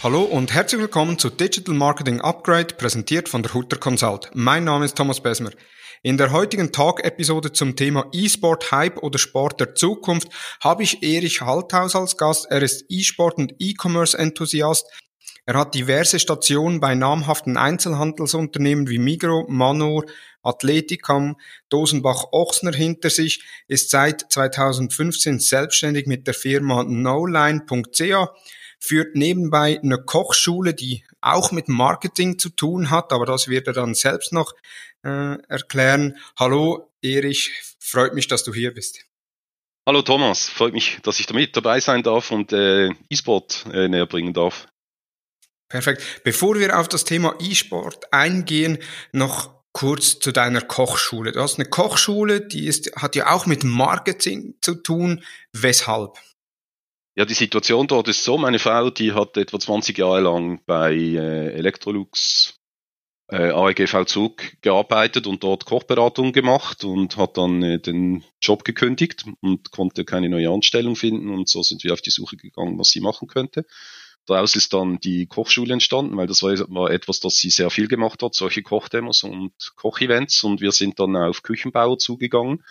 Hallo und herzlich willkommen zu Digital Marketing Upgrade, präsentiert von der Hutter Consult. Mein Name ist Thomas Besmer. In der heutigen Talk-Episode zum Thema E-Sport, Hype oder Sport der Zukunft habe ich Erich Halthaus als Gast. Er ist E-Sport und E-Commerce-Enthusiast. Er hat diverse Stationen bei namhaften Einzelhandelsunternehmen wie Migro, Manor, Athleticam, Dosenbach-Ochsner hinter sich, ist seit 2015 selbstständig mit der Firma noline.ca führt nebenbei eine Kochschule, die auch mit Marketing zu tun hat, aber das wird er dann selbst noch äh, erklären. Hallo Erich, freut mich, dass du hier bist. Hallo Thomas, freut mich, dass ich damit dabei sein darf und äh, E-Sport äh, näher bringen darf. Perfekt. Bevor wir auf das Thema E-Sport eingehen, noch kurz zu deiner Kochschule. Du hast eine Kochschule, die ist, hat ja auch mit Marketing zu tun. Weshalb? Ja, die Situation dort ist so, meine Frau, die hat etwa 20 Jahre lang bei äh, Electrolux äh, AEGV Zug gearbeitet und dort Kochberatung gemacht und hat dann äh, den Job gekündigt und konnte keine neue Anstellung finden und so sind wir auf die Suche gegangen, was sie machen könnte. Daraus ist dann die Kochschule entstanden, weil das war, war etwas, das sie sehr viel gemacht hat, solche Kochdemos und Kochevents und wir sind dann auf Küchenbauer zugegangen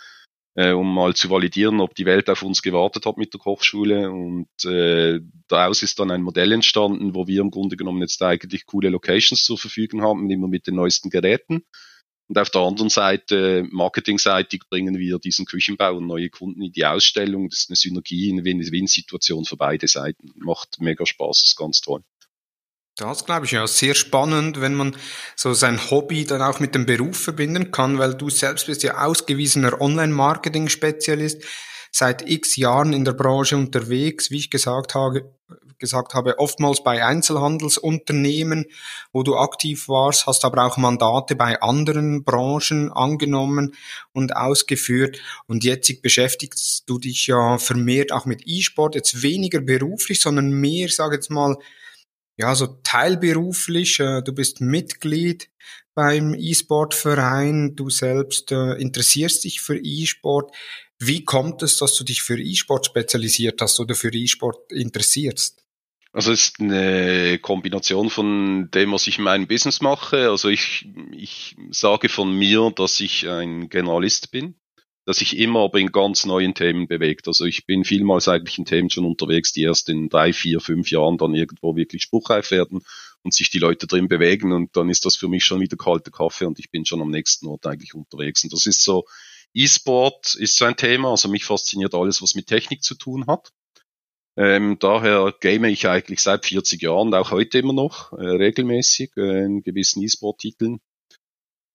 äh, um mal zu validieren, ob die Welt auf uns gewartet hat mit der Kochschule. Und äh, daraus ist dann ein Modell entstanden, wo wir im Grunde genommen jetzt eigentlich coole Locations zur Verfügung haben, immer mit den neuesten Geräten. Und auf der anderen Seite, marketingseitig, bringen wir diesen Küchenbau und neue Kunden in die Ausstellung. Das ist eine Synergie, eine Win-Win-Situation für beide Seiten. Macht mega Spaß, ist ganz toll. Das glaube ich ja sehr spannend, wenn man so sein Hobby dann auch mit dem Beruf verbinden kann, weil du selbst bist ja ausgewiesener Online-Marketing-Spezialist, seit x Jahren in der Branche unterwegs, wie ich gesagt habe, gesagt habe, oftmals bei Einzelhandelsunternehmen, wo du aktiv warst, hast aber auch Mandate bei anderen Branchen angenommen und ausgeführt. Und jetzt beschäftigst du dich ja vermehrt auch mit E-Sport, jetzt weniger beruflich, sondern mehr, sage jetzt mal, ja, so teilberuflich, äh, du bist Mitglied beim E-Sport-Verein, du selbst äh, interessierst dich für E-Sport. Wie kommt es, dass du dich für E-Sport spezialisiert hast oder für E-Sport interessierst? Also es ist eine Kombination von dem, was ich in meinem Business mache. Also ich, ich sage von mir, dass ich ein Generalist bin dass sich immer aber in ganz neuen Themen bewegt. Also ich bin vielmals eigentlich in Themen schon unterwegs, die erst in drei, vier, fünf Jahren dann irgendwo wirklich spruchreif werden und sich die Leute drin bewegen und dann ist das für mich schon wieder kalter Kaffee und ich bin schon am nächsten Ort eigentlich unterwegs. Und das ist so, E-Sport ist so ein Thema, also mich fasziniert alles, was mit Technik zu tun hat. Ähm, daher game ich eigentlich seit 40 Jahren, auch heute immer noch, äh, regelmäßig äh, in gewissen E-Sport-Titeln.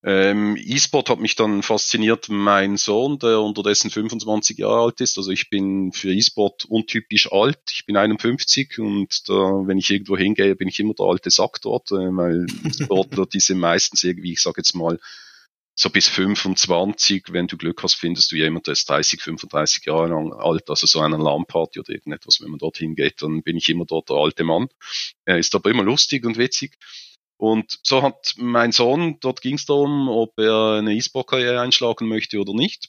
Ähm, E-Sport hat mich dann fasziniert. Mein Sohn, der unterdessen 25 Jahre alt ist, also ich bin für E-Sport untypisch alt. Ich bin 51 und da, wenn ich irgendwo hingehe, bin ich immer der alte Sack dort, äh, weil Sportler, die sind meistens irgendwie, ich sage jetzt mal, so bis 25, wenn du Glück hast, findest du jemand, der ist 30, 35 Jahre lang alt, also so einer Alarmparty oder irgendetwas, wenn man dorthin geht, dann bin ich immer dort der alte Mann. Er ist aber immer lustig und witzig. Und so hat mein Sohn, dort ging es darum, ob er eine E-Sport-Karriere einschlagen möchte oder nicht.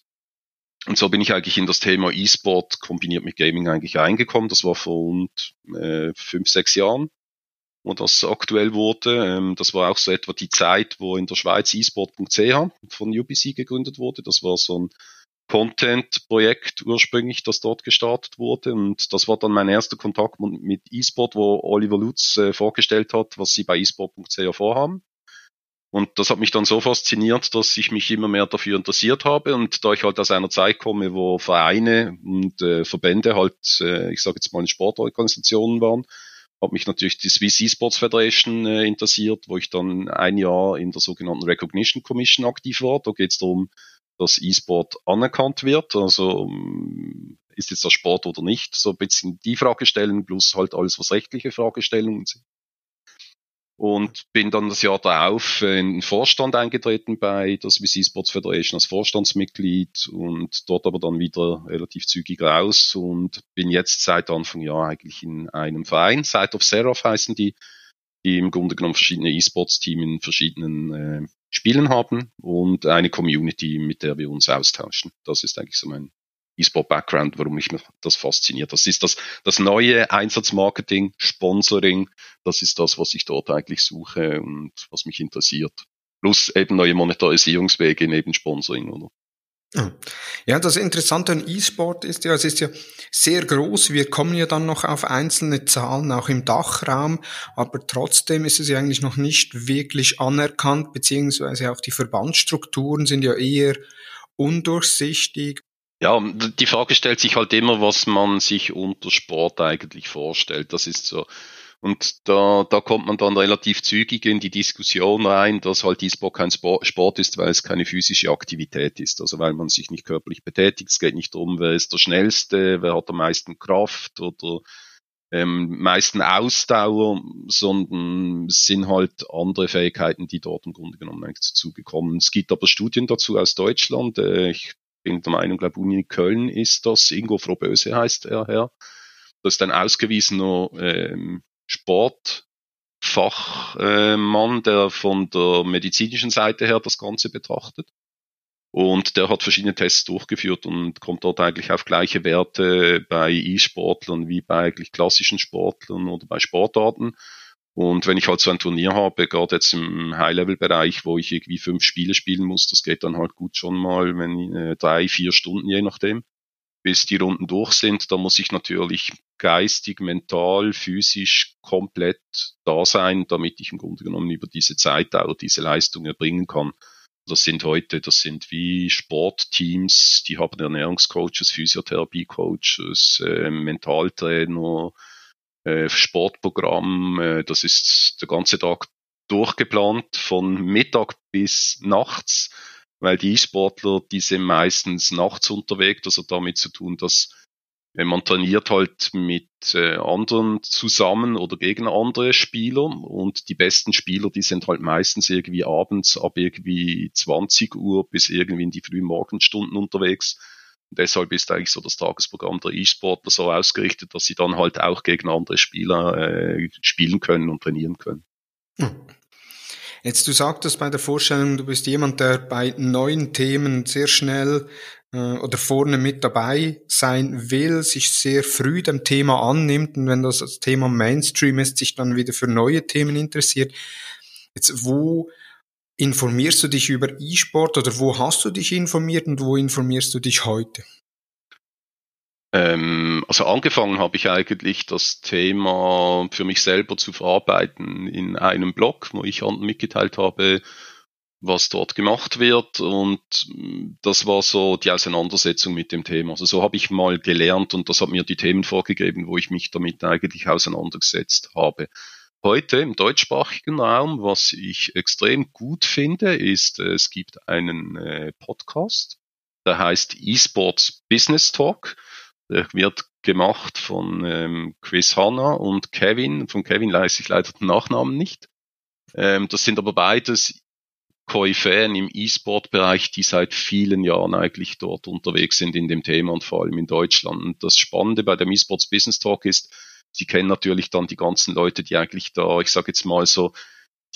Und so bin ich eigentlich in das Thema E-Sport kombiniert mit Gaming eigentlich reingekommen. Das war vor rund äh, fünf, sechs Jahren, wo das aktuell wurde. Ähm, das war auch so etwa die Zeit, wo in der Schweiz eSport.ch von UBC gegründet wurde. Das war so ein Content-Projekt ursprünglich, das dort gestartet wurde. Und das war dann mein erster Kontakt mit eSport, wo Oliver Lutz äh, vorgestellt hat, was sie bei eSport.ch vorhaben. Und das hat mich dann so fasziniert, dass ich mich immer mehr dafür interessiert habe. Und da ich halt aus einer Zeit komme, wo Vereine und äh, Verbände halt, äh, ich sage jetzt mal, Sportorganisationen waren, hat mich natürlich die Swiss Esports Federation äh, interessiert, wo ich dann ein Jahr in der sogenannten Recognition Commission aktiv war. Da geht es darum, dass E-Sport anerkannt wird. Also ähm, ist jetzt das Sport oder nicht? So ein bisschen die Fragestellung plus halt alles, was rechtliche Fragestellungen sind. Und bin dann das Jahr darauf in den Vorstand eingetreten bei der Swiss Esports Federation als Vorstandsmitglied und dort aber dann wieder relativ zügig raus und bin jetzt seit Anfang Jahr eigentlich in einem Verein, Side of Seraph heißen die, die im Grunde genommen verschiedene E-Sports-Teams in verschiedenen äh, Spielen haben und eine Community, mit der wir uns austauschen. Das ist eigentlich so mein E-Sport-Background, warum mich das fasziniert. Das ist das, das neue Einsatzmarketing, Sponsoring. Das ist das, was ich dort eigentlich suche und was mich interessiert. Plus eben neue Monetarisierungswege neben Sponsoring, oder? Ja, das Interessante an E-Sport ist ja, es ist ja sehr groß. Wir kommen ja dann noch auf einzelne Zahlen, auch im Dachraum. Aber trotzdem ist es ja eigentlich noch nicht wirklich anerkannt, beziehungsweise auch die Verbandsstrukturen sind ja eher undurchsichtig. Ja, die Frage stellt sich halt immer, was man sich unter Sport eigentlich vorstellt. Das ist so. Und da, da kommt man dann relativ zügig in die Diskussion rein, dass halt E-Sport kein Sport ist, weil es keine physische Aktivität ist. Also weil man sich nicht körperlich betätigt. Es geht nicht darum, wer ist der Schnellste, wer hat am meisten Kraft oder ähm, meisten Ausdauer, sondern es sind halt andere Fähigkeiten, die dort im Grunde genommen eigentlich dazugekommen. Es gibt aber Studien dazu aus Deutschland. Äh, ich bin der Meinung, glaube Uni Köln ist das, Ingo Froböse heißt er Herr. Das ist ein ausgewiesener ähm, Sportfachmann, der von der medizinischen Seite her das Ganze betrachtet. Und der hat verschiedene Tests durchgeführt und kommt dort eigentlich auf gleiche Werte bei E-Sportlern wie bei eigentlich klassischen Sportlern oder bei Sportarten. Und wenn ich halt so ein Turnier habe, gerade jetzt im High-Level-Bereich, wo ich irgendwie fünf Spiele spielen muss, das geht dann halt gut schon mal, wenn äh, drei, vier Stunden je nachdem, bis die Runden durch sind. Da muss ich natürlich geistig, mental, physisch komplett da sein, damit ich im Grunde genommen über diese Zeitdauer diese Leistung erbringen kann. Das sind heute, das sind wie Sportteams, die haben Ernährungscoaches, Physiotherapiecoaches, äh, Mentaltrainer, äh, Sportprogramm, äh, das ist der ganze Tag durchgeplant von Mittag bis nachts, weil die E-Sportler, die sind meistens nachts unterwegs, also damit zu tun, dass äh, man trainiert halt mit äh, anderen zusammen oder gegen andere Spieler. Und die besten Spieler, die sind halt meistens irgendwie abends ab irgendwie 20 Uhr bis irgendwie in die frühen Morgenstunden unterwegs. Deshalb ist eigentlich so das Tagesprogramm der E-Sportler so ausgerichtet, dass sie dann halt auch gegen andere Spieler äh, spielen können und trainieren können. Jetzt du sagtest bei der Vorstellung, du bist jemand, der bei neuen Themen sehr schnell äh, oder vorne mit dabei sein will, sich sehr früh dem Thema annimmt und wenn das, das Thema Mainstream ist, sich dann wieder für neue Themen interessiert. Jetzt wo Informierst du dich über E-Sport oder wo hast du dich informiert und wo informierst du dich heute? Ähm, also angefangen habe ich eigentlich das Thema für mich selber zu verarbeiten in einem Blog, wo ich mitgeteilt habe, was dort gemacht wird und das war so die Auseinandersetzung mit dem Thema. Also so habe ich mal gelernt und das hat mir die Themen vorgegeben, wo ich mich damit eigentlich auseinandergesetzt habe. Heute im deutschsprachigen Raum, was ich extrem gut finde, ist, es gibt einen äh, Podcast, der heißt eSports Business Talk. Der wird gemacht von ähm, Chris Hanna und Kevin. Von Kevin weiß ich leider den Nachnamen nicht. Ähm, das sind aber beides Koryphäen im E-Sport-Bereich, die seit vielen Jahren eigentlich dort unterwegs sind in dem Thema und vor allem in Deutschland. Und das Spannende bei dem eSports Business Talk ist, sie kennen natürlich dann die ganzen Leute, die eigentlich da, ich sage jetzt mal so,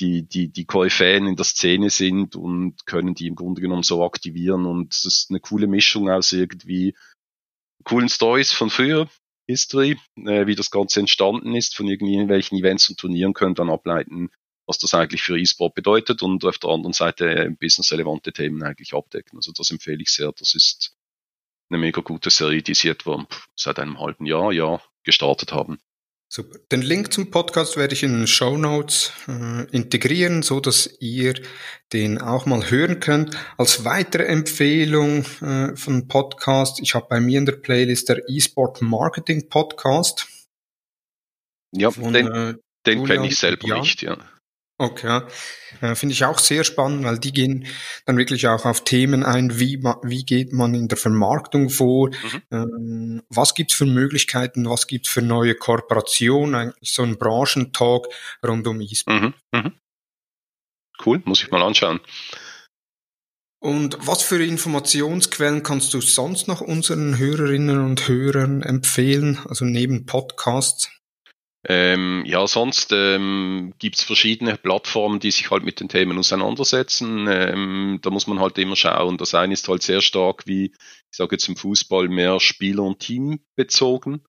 die, die, die Koryphäen in der Szene sind und können die im Grunde genommen so aktivieren. Und das ist eine coole Mischung aus irgendwie coolen Stories von früher, History, äh, wie das Ganze entstanden ist, von irgendwelchen Events und Turnieren können dann ableiten, was das eigentlich für E-Sport bedeutet und auf der anderen Seite äh, business-relevante Themen eigentlich abdecken. Also das empfehle ich sehr. Das ist eine mega gute Serie, die sie etwa seit einem halben Jahr, ja, gestartet haben. Super. Den Link zum Podcast werde ich in den Show Notes äh, integrieren, so dass ihr den auch mal hören könnt. Als weitere Empfehlung äh, von Podcast, ich habe bei mir in der Playlist der eSport Marketing Podcast. Ja, von, den, äh, den kenne ich selber Jan. nicht, ja. Okay, ja. finde ich auch sehr spannend, weil die gehen dann wirklich auch auf Themen ein, wie, wie geht man in der Vermarktung vor, mhm. ähm, was gibt's für Möglichkeiten, was gibt's für neue Kooperationen, eigentlich so ein Branchentalk rund um E-Sport. Mhm. Mhm. Cool, muss ich mal anschauen. Und was für Informationsquellen kannst du sonst noch unseren Hörerinnen und Hörern empfehlen, also neben Podcasts? Ähm, ja, sonst ähm, gibt verschiedene Plattformen, die sich halt mit den Themen auseinandersetzen. Ähm, da muss man halt immer schauen. Das eine ist halt sehr stark wie, ich sage jetzt im Fußball, mehr Spieler- und Team bezogen.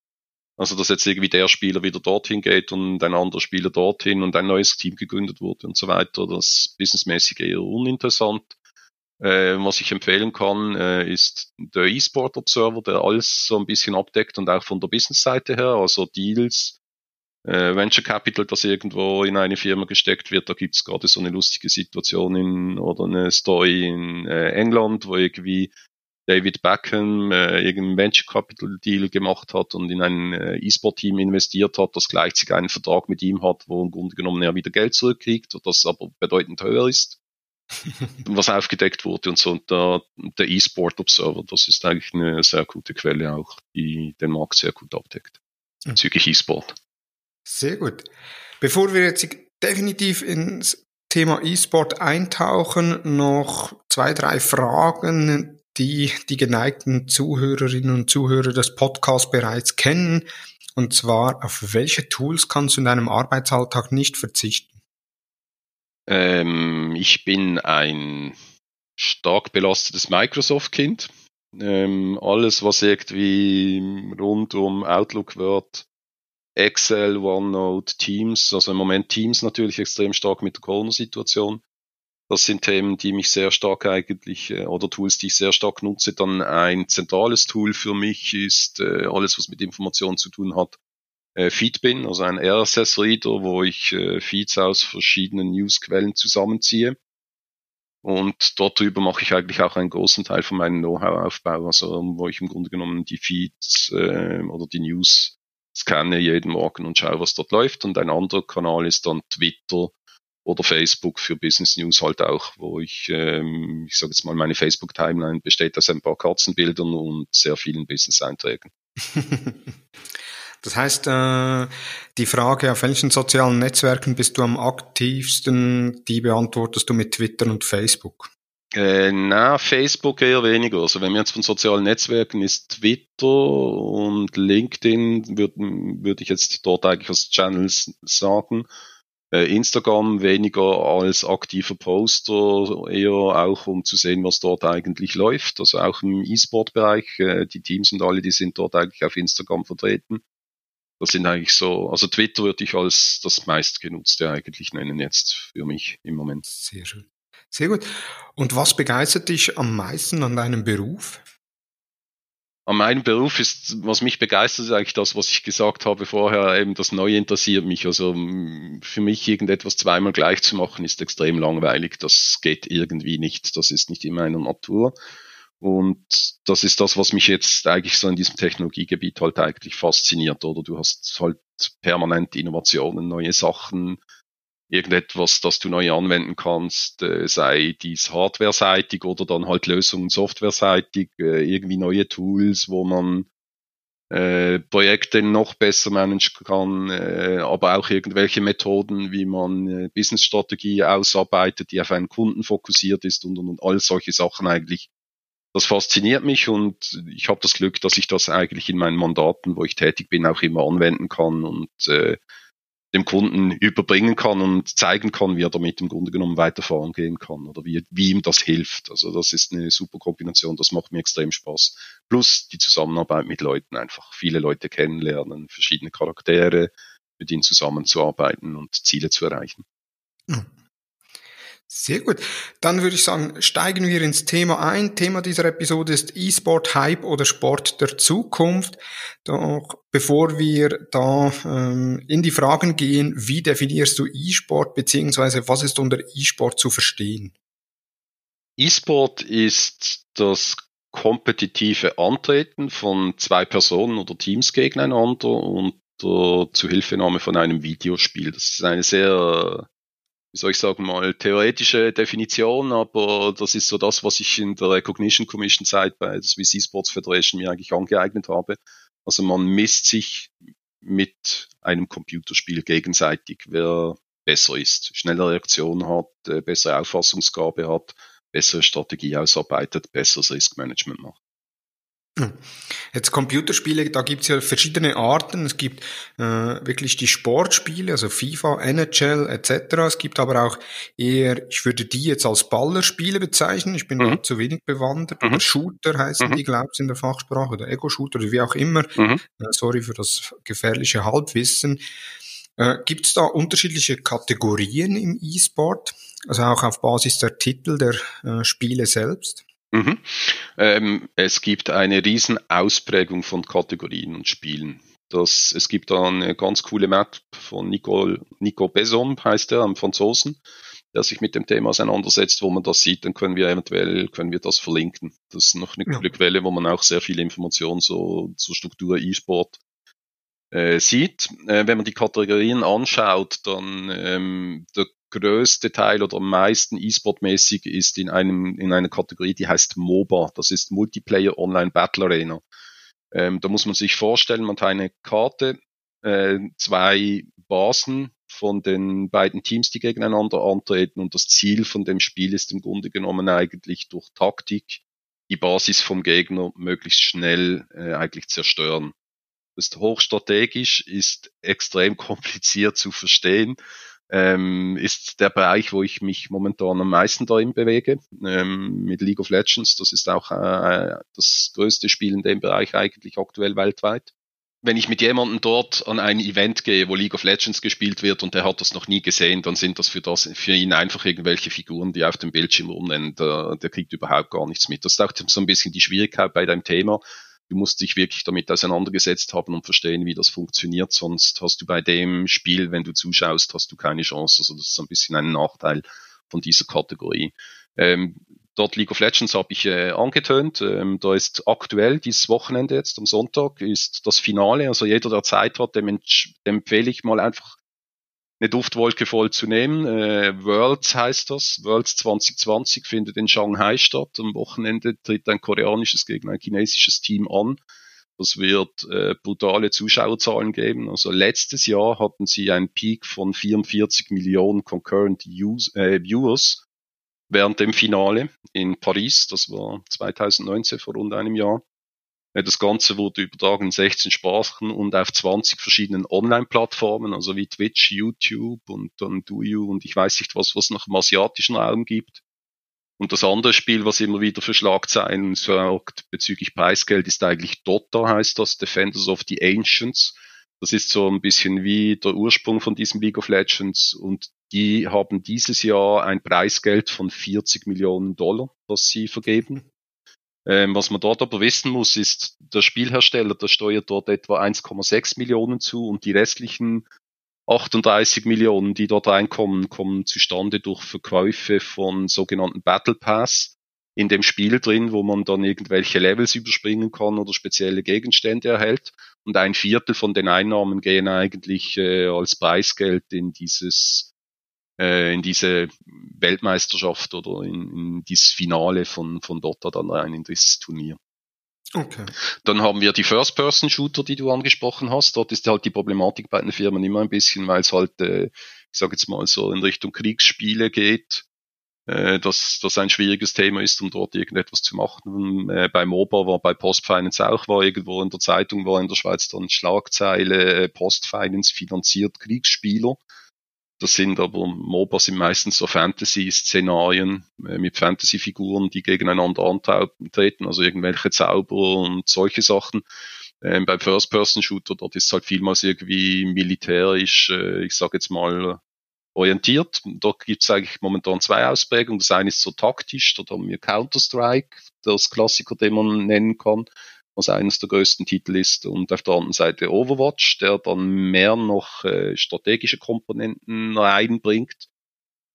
Also dass jetzt irgendwie der Spieler wieder dorthin geht und ein anderer Spieler dorthin und ein neues Team gegründet wurde und so weiter. Das ist businessmäßig eher uninteressant. Äh, was ich empfehlen kann, äh, ist der eSport Observer, der alles so ein bisschen abdeckt und auch von der Business-Seite her, also Deals, äh, Venture Capital, das irgendwo in eine Firma gesteckt wird. Da gibt's gerade so eine lustige Situation in oder eine Story in äh, England, wo irgendwie David Beckham äh, irgendeinen Venture Capital Deal gemacht hat und in ein äh, E-Sport-Team investiert hat, das gleichzeitig einen Vertrag mit ihm hat, wo im Grunde genommen er wieder Geld zurückkriegt, das aber bedeutend höher ist, was aufgedeckt wurde und so. Und der, der E-Sport Observer, das ist eigentlich eine sehr gute Quelle auch, die den Markt sehr gut abdeckt. Zügig E-Sport. Sehr gut. Bevor wir jetzt definitiv ins Thema E-Sport eintauchen, noch zwei, drei Fragen, die die geneigten Zuhörerinnen und Zuhörer des Podcasts bereits kennen. Und zwar, auf welche Tools kannst du in deinem Arbeitsalltag nicht verzichten? Ähm, ich bin ein stark belastetes Microsoft-Kind. Ähm, alles, was irgendwie rund um Outlook wird, Excel, OneNote, Teams, also im Moment Teams natürlich extrem stark mit der Corona-Situation. Das sind Themen, die mich sehr stark eigentlich, äh, oder Tools, die ich sehr stark nutze. Dann ein zentrales Tool für mich ist äh, alles, was mit Informationen zu tun hat. Äh, Feedbin, also ein RSS-Reader, wo ich äh, Feeds aus verschiedenen Newsquellen zusammenziehe. Und dort drüber mache ich eigentlich auch einen großen Teil von meinem Know-how-Aufbau, also wo ich im Grunde genommen die Feeds äh, oder die News scanne jeden Morgen und schaue, was dort läuft. Und ein anderer Kanal ist dann Twitter, oder Facebook für Business News halt auch, wo ich, ähm, ich sage jetzt mal, meine Facebook-Timeline besteht aus ein paar Katzenbildern und sehr vielen Business-Einträgen. Das heißt, äh, die Frage, auf welchen sozialen Netzwerken bist du am aktivsten, die beantwortest du mit Twitter und Facebook? Äh, na, Facebook eher weniger. Also wenn wir jetzt von sozialen Netzwerken ist Twitter und LinkedIn, würde würd ich jetzt dort eigentlich als Channels sagen. Äh, Instagram weniger als aktiver Poster, eher auch um zu sehen, was dort eigentlich läuft. Also auch im E-Sport-Bereich, äh, die Teams und alle, die sind dort eigentlich auf Instagram vertreten. Das sind eigentlich so, also Twitter würde ich als das meistgenutzte eigentlich nennen jetzt für mich im Moment. Sehr schön. Sehr gut. Und was begeistert dich am meisten an deinem Beruf? an meinem Beruf ist, was mich begeistert, ist eigentlich das, was ich gesagt habe vorher, eben das Neue interessiert mich. Also für mich irgendetwas zweimal gleich zu machen, ist extrem langweilig. Das geht irgendwie nicht. Das ist nicht in meiner Natur. Und das ist das, was mich jetzt eigentlich so in diesem Technologiegebiet halt eigentlich fasziniert, oder? Du hast halt permanent Innovationen, neue Sachen, irgendetwas, das du neu anwenden kannst, äh, sei dies hardware-seitig oder dann halt Lösungen software-seitig, äh, irgendwie neue Tools, wo man äh, Projekte noch besser managen kann, aber auch irgendwelche Methoden, wie man Business-Strategie ausarbeitet, die auf einen Kunden fokussiert ist und, und, und all solche Sachen eigentlich. Das fasziniert mich und ich habe das Glück, dass ich das eigentlich in meinen Mandaten, wo ich tätig bin, auch immer anwenden kann und äh, dem Kunden überbringen kann und zeigen kann, wie er damit im Grunde genommen weiter vorangehen kann oder wie, wie ihm das hilft. Also das ist eine super Kombination, das macht mir extrem Spaß. Plus die Zusammenarbeit mit Leuten, einfach viele Leute kennenlernen, verschiedene Charaktere, mit ihnen zusammenzuarbeiten und Ziele zu erreichen. Sehr gut. Dann würde ich sagen, steigen wir ins Thema ein. Thema dieser Episode ist E-Sport Hype oder Sport der Zukunft. Doch bevor wir da ähm, in die Fragen gehen, wie definierst du E-Sport beziehungsweise was ist unter E-Sport zu verstehen? E-Sport ist das kompetitive Antreten von zwei Personen oder Teams gegeneinander und der Zuhilfenahme von einem Videospiel. Das ist eine sehr wie soll ich sagen mal, theoretische Definition, aber das ist so das, was ich in der Recognition Commission Zeit bei der Swiss Esports Federation mir eigentlich angeeignet habe. Also man misst sich mit einem Computerspiel gegenseitig, wer besser ist, schneller Reaktion hat, äh, bessere Auffassungsgabe hat, bessere Strategie ausarbeitet, besseres Riskmanagement macht. Jetzt Computerspiele, da gibt's ja verschiedene Arten. Es gibt äh, wirklich die Sportspiele, also FIFA, NHL etc. Es gibt aber auch eher, ich würde die jetzt als Ballerspiele bezeichnen. Ich bin mhm. zu wenig bewandert. Mhm. Oder Shooter heißen mhm. die, glaubst in der Fachsprache, oder Ego-Shooter oder wie auch immer. Mhm. Äh, sorry für das gefährliche Halbwissen. Äh, gibt's da unterschiedliche Kategorien im E-Sport? Also auch auf Basis der Titel der äh, Spiele selbst? Mhm. Ähm, es gibt eine riesen Ausprägung von Kategorien und Spielen. Das, es gibt da eine ganz coole Map von Nico, Nico Besom, heißt er, einem Franzosen, der sich mit dem Thema auseinandersetzt, wo man das sieht, dann können wir eventuell, können wir das verlinken. Das ist noch eine ja. coole Quelle, wo man auch sehr viele Informationen so, zur Struktur E-Sport äh, sieht. Äh, wenn man die Kategorien anschaut, dann ähm, der größte Teil oder am meisten E-Sport-mäßig ist in einem in einer Kategorie, die heißt MOBA. Das ist Multiplayer Online Battle Arena. Ähm, da muss man sich vorstellen, man hat eine Karte, äh, zwei Basen von den beiden Teams, die gegeneinander antreten und das Ziel von dem Spiel ist im Grunde genommen eigentlich durch Taktik die Basis vom Gegner möglichst schnell äh, eigentlich zerstören. Das ist hochstrategisch, ist extrem kompliziert zu verstehen ähm, ist der Bereich, wo ich mich momentan am meisten darin bewege, ähm, mit League of Legends. Das ist auch äh, das größte Spiel in dem Bereich eigentlich aktuell weltweit. Wenn ich mit jemandem dort an ein Event gehe, wo League of Legends gespielt wird und der hat das noch nie gesehen, dann sind das für, das, für ihn einfach irgendwelche Figuren, die auf dem Bildschirm rumrennen. Der, der kriegt überhaupt gar nichts mit. Das ist auch so ein bisschen die Schwierigkeit bei deinem Thema du musst dich wirklich damit auseinandergesetzt haben und verstehen, wie das funktioniert. Sonst hast du bei dem Spiel, wenn du zuschaust, hast du keine Chance. Also das ist ein bisschen ein Nachteil von dieser Kategorie. Ähm, dort League of Legends habe ich äh, angetönt. Ähm, da ist aktuell dieses Wochenende jetzt am Sonntag ist das Finale. Also jeder, der Zeit hat, dem, dem empfehle ich mal einfach eine Duftwolke voll zu nehmen. Äh, Worlds heißt das. Worlds 2020 findet in Shanghai statt. Am Wochenende tritt ein koreanisches gegen ein chinesisches Team an. Das wird äh, brutale Zuschauerzahlen geben. Also letztes Jahr hatten sie einen Peak von 44 Millionen concurrent use, äh, Viewers während dem Finale in Paris. Das war 2019 vor rund einem Jahr. Das Ganze wurde übertragen in 16 Sprachen und auf 20 verschiedenen Online-Plattformen, also wie Twitch, YouTube und dann DoYou und ich weiß nicht was, was noch im asiatischen Raum gibt. Und das andere Spiel, was immer wieder für Schlagzeilen sorgt bezüglich Preisgeld, ist eigentlich Dota, heißt das, Defenders of the Ancients. Das ist so ein bisschen wie der Ursprung von diesem League of Legends und die haben dieses Jahr ein Preisgeld von 40 Millionen Dollar, das sie vergeben. Ähm, was man dort aber wissen muss, ist, der Spielhersteller, der steuert dort etwa 1,6 Millionen zu und die restlichen 38 Millionen, die dort reinkommen, kommen zustande durch Verkäufe von sogenannten Battle Pass in dem Spiel drin, wo man dann irgendwelche Levels überspringen kann oder spezielle Gegenstände erhält. Und ein Viertel von den Einnahmen gehen eigentlich äh, als Preisgeld in dieses äh, in diese Weltmeisterschaft oder in, in dieses Finale von, von Dota dann rein in dieses Turnier. Okay. Dann haben wir die First-Person-Shooter, die du angesprochen hast. Dort ist halt die Problematik bei den Firmen immer ein bisschen, weil es halt, äh, ich sage jetzt mal so in Richtung Kriegsspiele geht, äh, dass das ein schwieriges Thema ist, um dort irgendetwas zu machen. Äh, bei MOBA war bei Postfinance auch, war irgendwo in der Zeitung, war in der Schweiz dann Schlagzeile, äh, Postfinance finanziert Kriegsspieler. Das sind aber MOBA sind meistens so Fantasy-Szenarien äh, mit Fantasy-Figuren, die gegeneinander antreten, also irgendwelche Zauber und solche Sachen. Ähm, beim First-Person-Shooter, dort ist es halt vielmals irgendwie militärisch, äh, ich sage jetzt mal, orientiert. Dort gibt es eigentlich momentan zwei Ausprägungen. Das eine ist so taktisch, dort haben wir Counter-Strike, das Klassiker, den man nennen kann was eines der größten Titel ist. Und auf der anderen Seite Overwatch, der dann mehr noch äh, strategische Komponenten reinbringt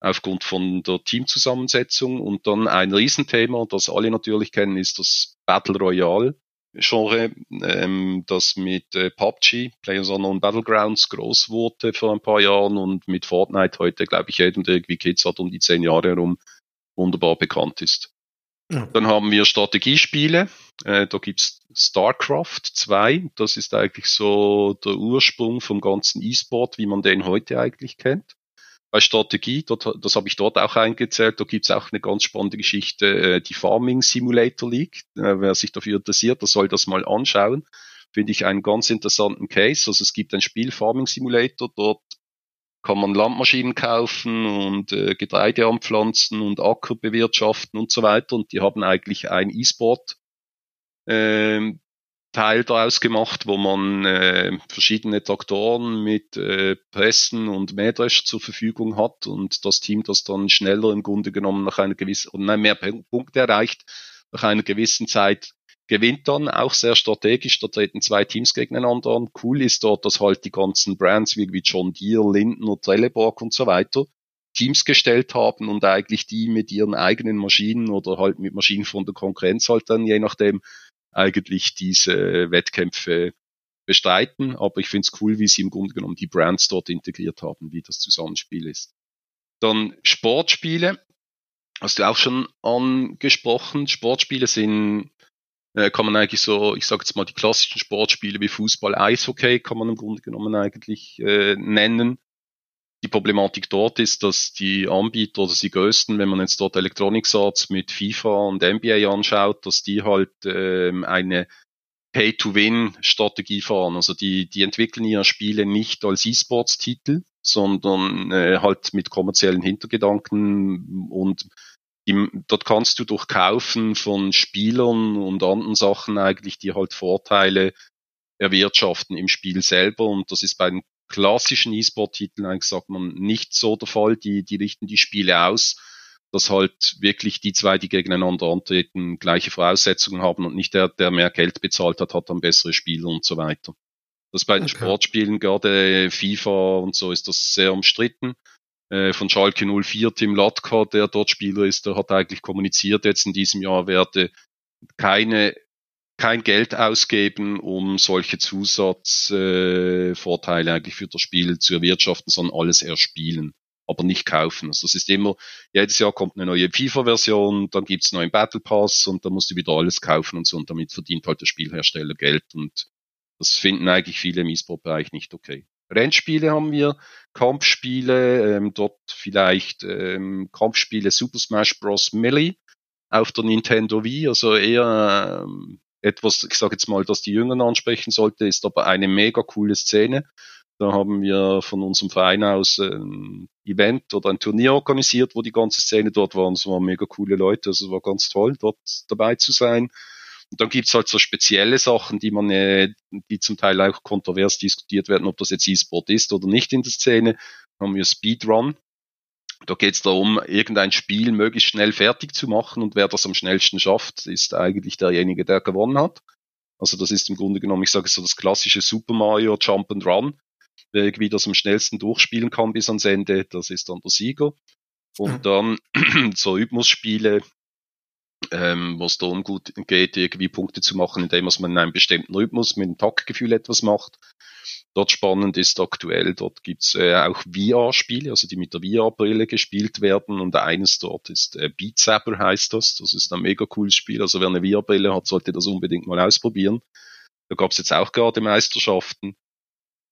aufgrund von der Teamzusammensetzung. Und dann ein Riesenthema, das alle natürlich kennen, ist das Battle Royale. Genre, ähm, das mit äh, PUBG, Players Unknown Battlegrounds, groß wurde vor ein paar Jahren und mit Fortnite heute, glaube ich, jedem, der irgendwie Kids hat, um die zehn Jahre herum, wunderbar bekannt ist. Dann haben wir Strategiespiele. Äh, da gibt's StarCraft 2. Das ist eigentlich so der Ursprung vom ganzen E-Sport, wie man den heute eigentlich kennt. bei Strategie, dort, das habe ich dort auch eingezählt, da gibt's auch eine ganz spannende Geschichte, äh, die Farming Simulator League. Äh, wer sich dafür interessiert, der soll das mal anschauen. Finde ich einen ganz interessanten Case. Also es gibt ein Spiel Farming Simulator, dort kann man Landmaschinen kaufen und äh, Getreide anpflanzen und Acker bewirtschaften und so weiter. Und die haben eigentlich ein E-Sport ähm, Teil daraus gemacht, wo man äh, verschiedene Traktoren mit äh, Pressen und Mähdresch zur Verfügung hat und das Team, das dann schneller im Grunde genommen nach einer gewissen, oder nein, mehr Punkte erreicht, nach einer gewissen Zeit gewinnt dann auch sehr strategisch. Da treten zwei Teams gegeneinander an. Cool ist dort, dass halt die ganzen Brands wie, John Deere, Lindner, Trelleborg und so weiter Teams gestellt haben und eigentlich die mit ihren eigenen Maschinen oder halt mit Maschinen von der Konkurrenz halt dann je nachdem eigentlich diese Wettkämpfe bestreiten. Aber ich finde es cool, wie sie im Grunde genommen die Brands dort integriert haben, wie das Zusammenspiel ist. Dann Sportspiele. Hast du auch schon angesprochen. Sportspiele sind, äh, kann man eigentlich so, ich sage jetzt mal die klassischen Sportspiele wie Fußball, Eishockey kann man im Grunde genommen eigentlich äh, nennen. Die Problematik dort ist, dass die Anbieter oder die größten, wenn man jetzt dort Electronics Arts mit FIFA und NBA anschaut, dass die halt ähm, eine Pay-to-Win-Strategie fahren. Also die, die entwickeln ihre Spiele nicht als E-Sports-Titel, sondern äh, halt mit kommerziellen Hintergedanken und die, dort kannst du durch Kaufen von Spielern und anderen Sachen eigentlich die halt Vorteile erwirtschaften im Spiel selber und das ist bei den klassischen E-Sport-Titeln eigentlich sagt man nicht so der Fall. Die, die richten die Spiele aus, dass halt wirklich die zwei, die gegeneinander antreten, gleiche Voraussetzungen haben und nicht der, der mehr Geld bezahlt hat, hat dann bessere Spieler und so weiter. Das bei den okay. Sportspielen, gerade FIFA und so, ist das sehr umstritten. Äh, von Schalke 04, Tim Latka, der dort Spieler ist, der hat eigentlich kommuniziert, jetzt in diesem Jahr werde keine kein Geld ausgeben, um solche Zusatzvorteile äh, eigentlich für das Spiel zu erwirtschaften, sondern alles erspielen, aber nicht kaufen. Also das ist immer, jedes Jahr kommt eine neue FIFA-Version, dann gibt's einen neuen Battle Pass und dann musst du wieder alles kaufen und so und damit verdient halt der Spielhersteller Geld und das finden eigentlich viele im E-Sport-Bereich nicht okay. Rennspiele haben wir, Kampfspiele, ähm, dort vielleicht ähm, Kampfspiele Super Smash Bros. Melee auf der Nintendo Wii, also eher ähm, etwas, ich sage jetzt mal, das die Jüngeren ansprechen sollte, ist aber eine mega coole Szene. Da haben wir von unserem Verein aus ein Event oder ein Turnier organisiert, wo die ganze Szene dort war. Und es waren mega coole Leute. Also es war ganz toll, dort dabei zu sein. Und dann gibt's halt so spezielle Sachen, die man, äh, die zum Teil auch kontrovers diskutiert werden, ob das jetzt E-Sport ist oder nicht in der Szene. Dann haben wir Speedrun. Da geht es darum, irgendein Spiel möglichst schnell fertig zu machen und wer das am schnellsten schafft, ist eigentlich derjenige, der gewonnen hat. Also das ist im Grunde genommen, ich sage so das klassische Super Mario Jump and Run. Wer irgendwie das am schnellsten durchspielen kann bis ans Ende, das ist dann der Sieger. Und dann so Rhythmusspiele, ähm, wo es darum gut geht, irgendwie Punkte zu machen, indem man in einem bestimmten Rhythmus mit dem Taktgefühl etwas macht. Dort spannend ist aktuell, dort gibt's äh, auch VR-Spiele, also die mit der VR-Brille gespielt werden und eines dort ist äh, Beat Saber heißt das. Das ist ein mega cooles Spiel, also wer eine VR-Brille hat, sollte das unbedingt mal ausprobieren. Da gab's jetzt auch gerade Meisterschaften.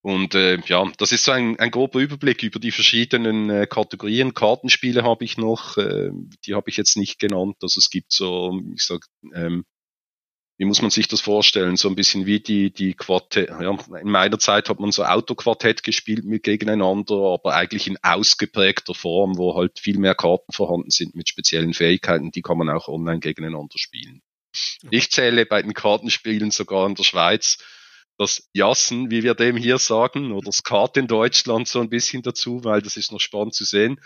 Und äh, ja, das ist so ein, ein grober Überblick über die verschiedenen äh, Kategorien. Kartenspiele habe ich noch, äh, die habe ich jetzt nicht genannt. Also es gibt so, ich sag, ähm, wie muss man sich das vorstellen? So ein bisschen wie die, die Quartett. Ja, in meiner Zeit hat man so Autoquartett gespielt mit gegeneinander, aber eigentlich in ausgeprägter Form, wo halt viel mehr Karten vorhanden sind mit speziellen Fähigkeiten, die kann man auch online gegeneinander spielen. Ich zähle bei den Kartenspielen sogar in der Schweiz das Jassen, wie wir dem hier sagen, oder Skat in Deutschland so ein bisschen dazu, weil das ist noch spannend zu sehen,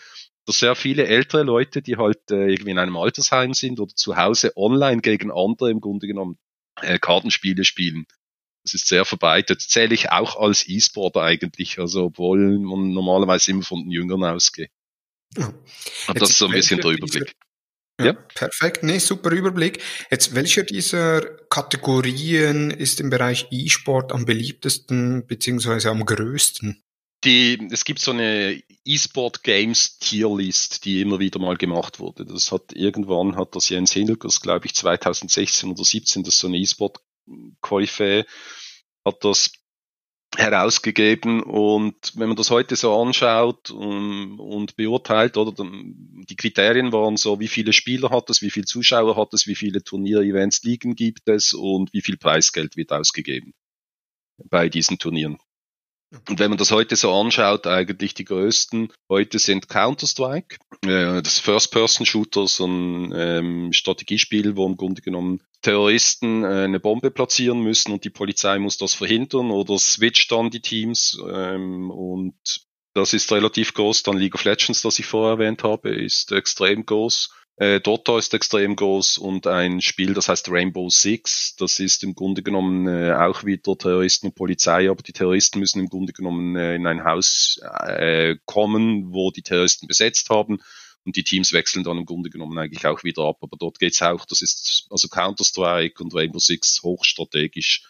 dass sehr viele ältere Leute, die halt äh, irgendwie in einem Altersheim sind oder zu Hause online gegen andere im Grunde genommen äh, Kartenspiele spielen. Das ist sehr verbreitet. Zähle ich auch als E-Sport eigentlich, also obwohl man normalerweise immer von den Jüngern ausgeht. Ja. Aber das ist so ein bisschen der Überblick. Ja, ja, Perfekt, nee, super Überblick. Jetzt, welcher dieser Kategorien ist im Bereich E-Sport am beliebtesten beziehungsweise am größten? die, es gibt so eine E-Sport Games Tierlist, die immer wieder mal gemacht wurde. Das hat irgendwann hat das Jens Hindelkers, glaube ich, 2016 oder 17, das ist so eine E-Sport Koryphäe, hat das herausgegeben. Und wenn man das heute so anschaut und, und beurteilt, oder die Kriterien waren so, wie viele Spieler hat es, wie viele Zuschauer hat es, wie viele Turnier-Events liegen gibt es und wie viel Preisgeld wird ausgegeben bei diesen Turnieren. Und wenn man das heute so anschaut, eigentlich die größten heute sind Counter-Strike, äh, das First-Person-Shooter, so ein ähm, Strategiespiel, wo im Grunde genommen Terroristen äh, eine Bombe platzieren müssen und die Polizei muss das verhindern oder switcht dann die Teams ähm, und das ist relativ groß. Dann League of Legends, das ich vorher erwähnt habe, ist extrem groß. Äh, Dota ist extrem groß und ein Spiel, das heißt Rainbow Six. Das ist im Grunde genommen äh, auch wieder Terroristen und Polizei, aber die Terroristen müssen im Grunde genommen äh, in ein Haus äh, kommen, wo die Terroristen besetzt haben. Und die Teams wechseln dann im Grunde genommen eigentlich auch wieder ab. Aber dort geht's auch, das ist also Counter-Strike und Rainbow Six hochstrategisch,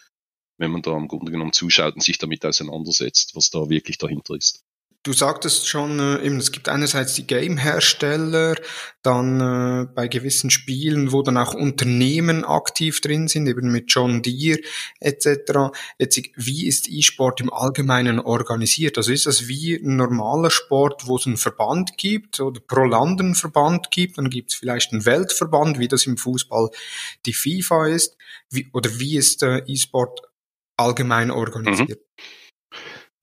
wenn man da im Grunde genommen zuschaut und sich damit auseinandersetzt, was da wirklich dahinter ist. Du sagtest schon, äh, eben, es gibt einerseits die Game-Hersteller, dann äh, bei gewissen Spielen, wo dann auch Unternehmen aktiv drin sind, eben mit John Deere etc. Jetzt, wie ist E-Sport im Allgemeinen organisiert? Also ist das wie ein normaler Sport, wo es einen Verband gibt oder pro Land einen Verband gibt, dann gibt es vielleicht einen Weltverband, wie das im Fußball die FIFA ist, wie, oder wie ist äh, E-Sport allgemein organisiert? Mhm.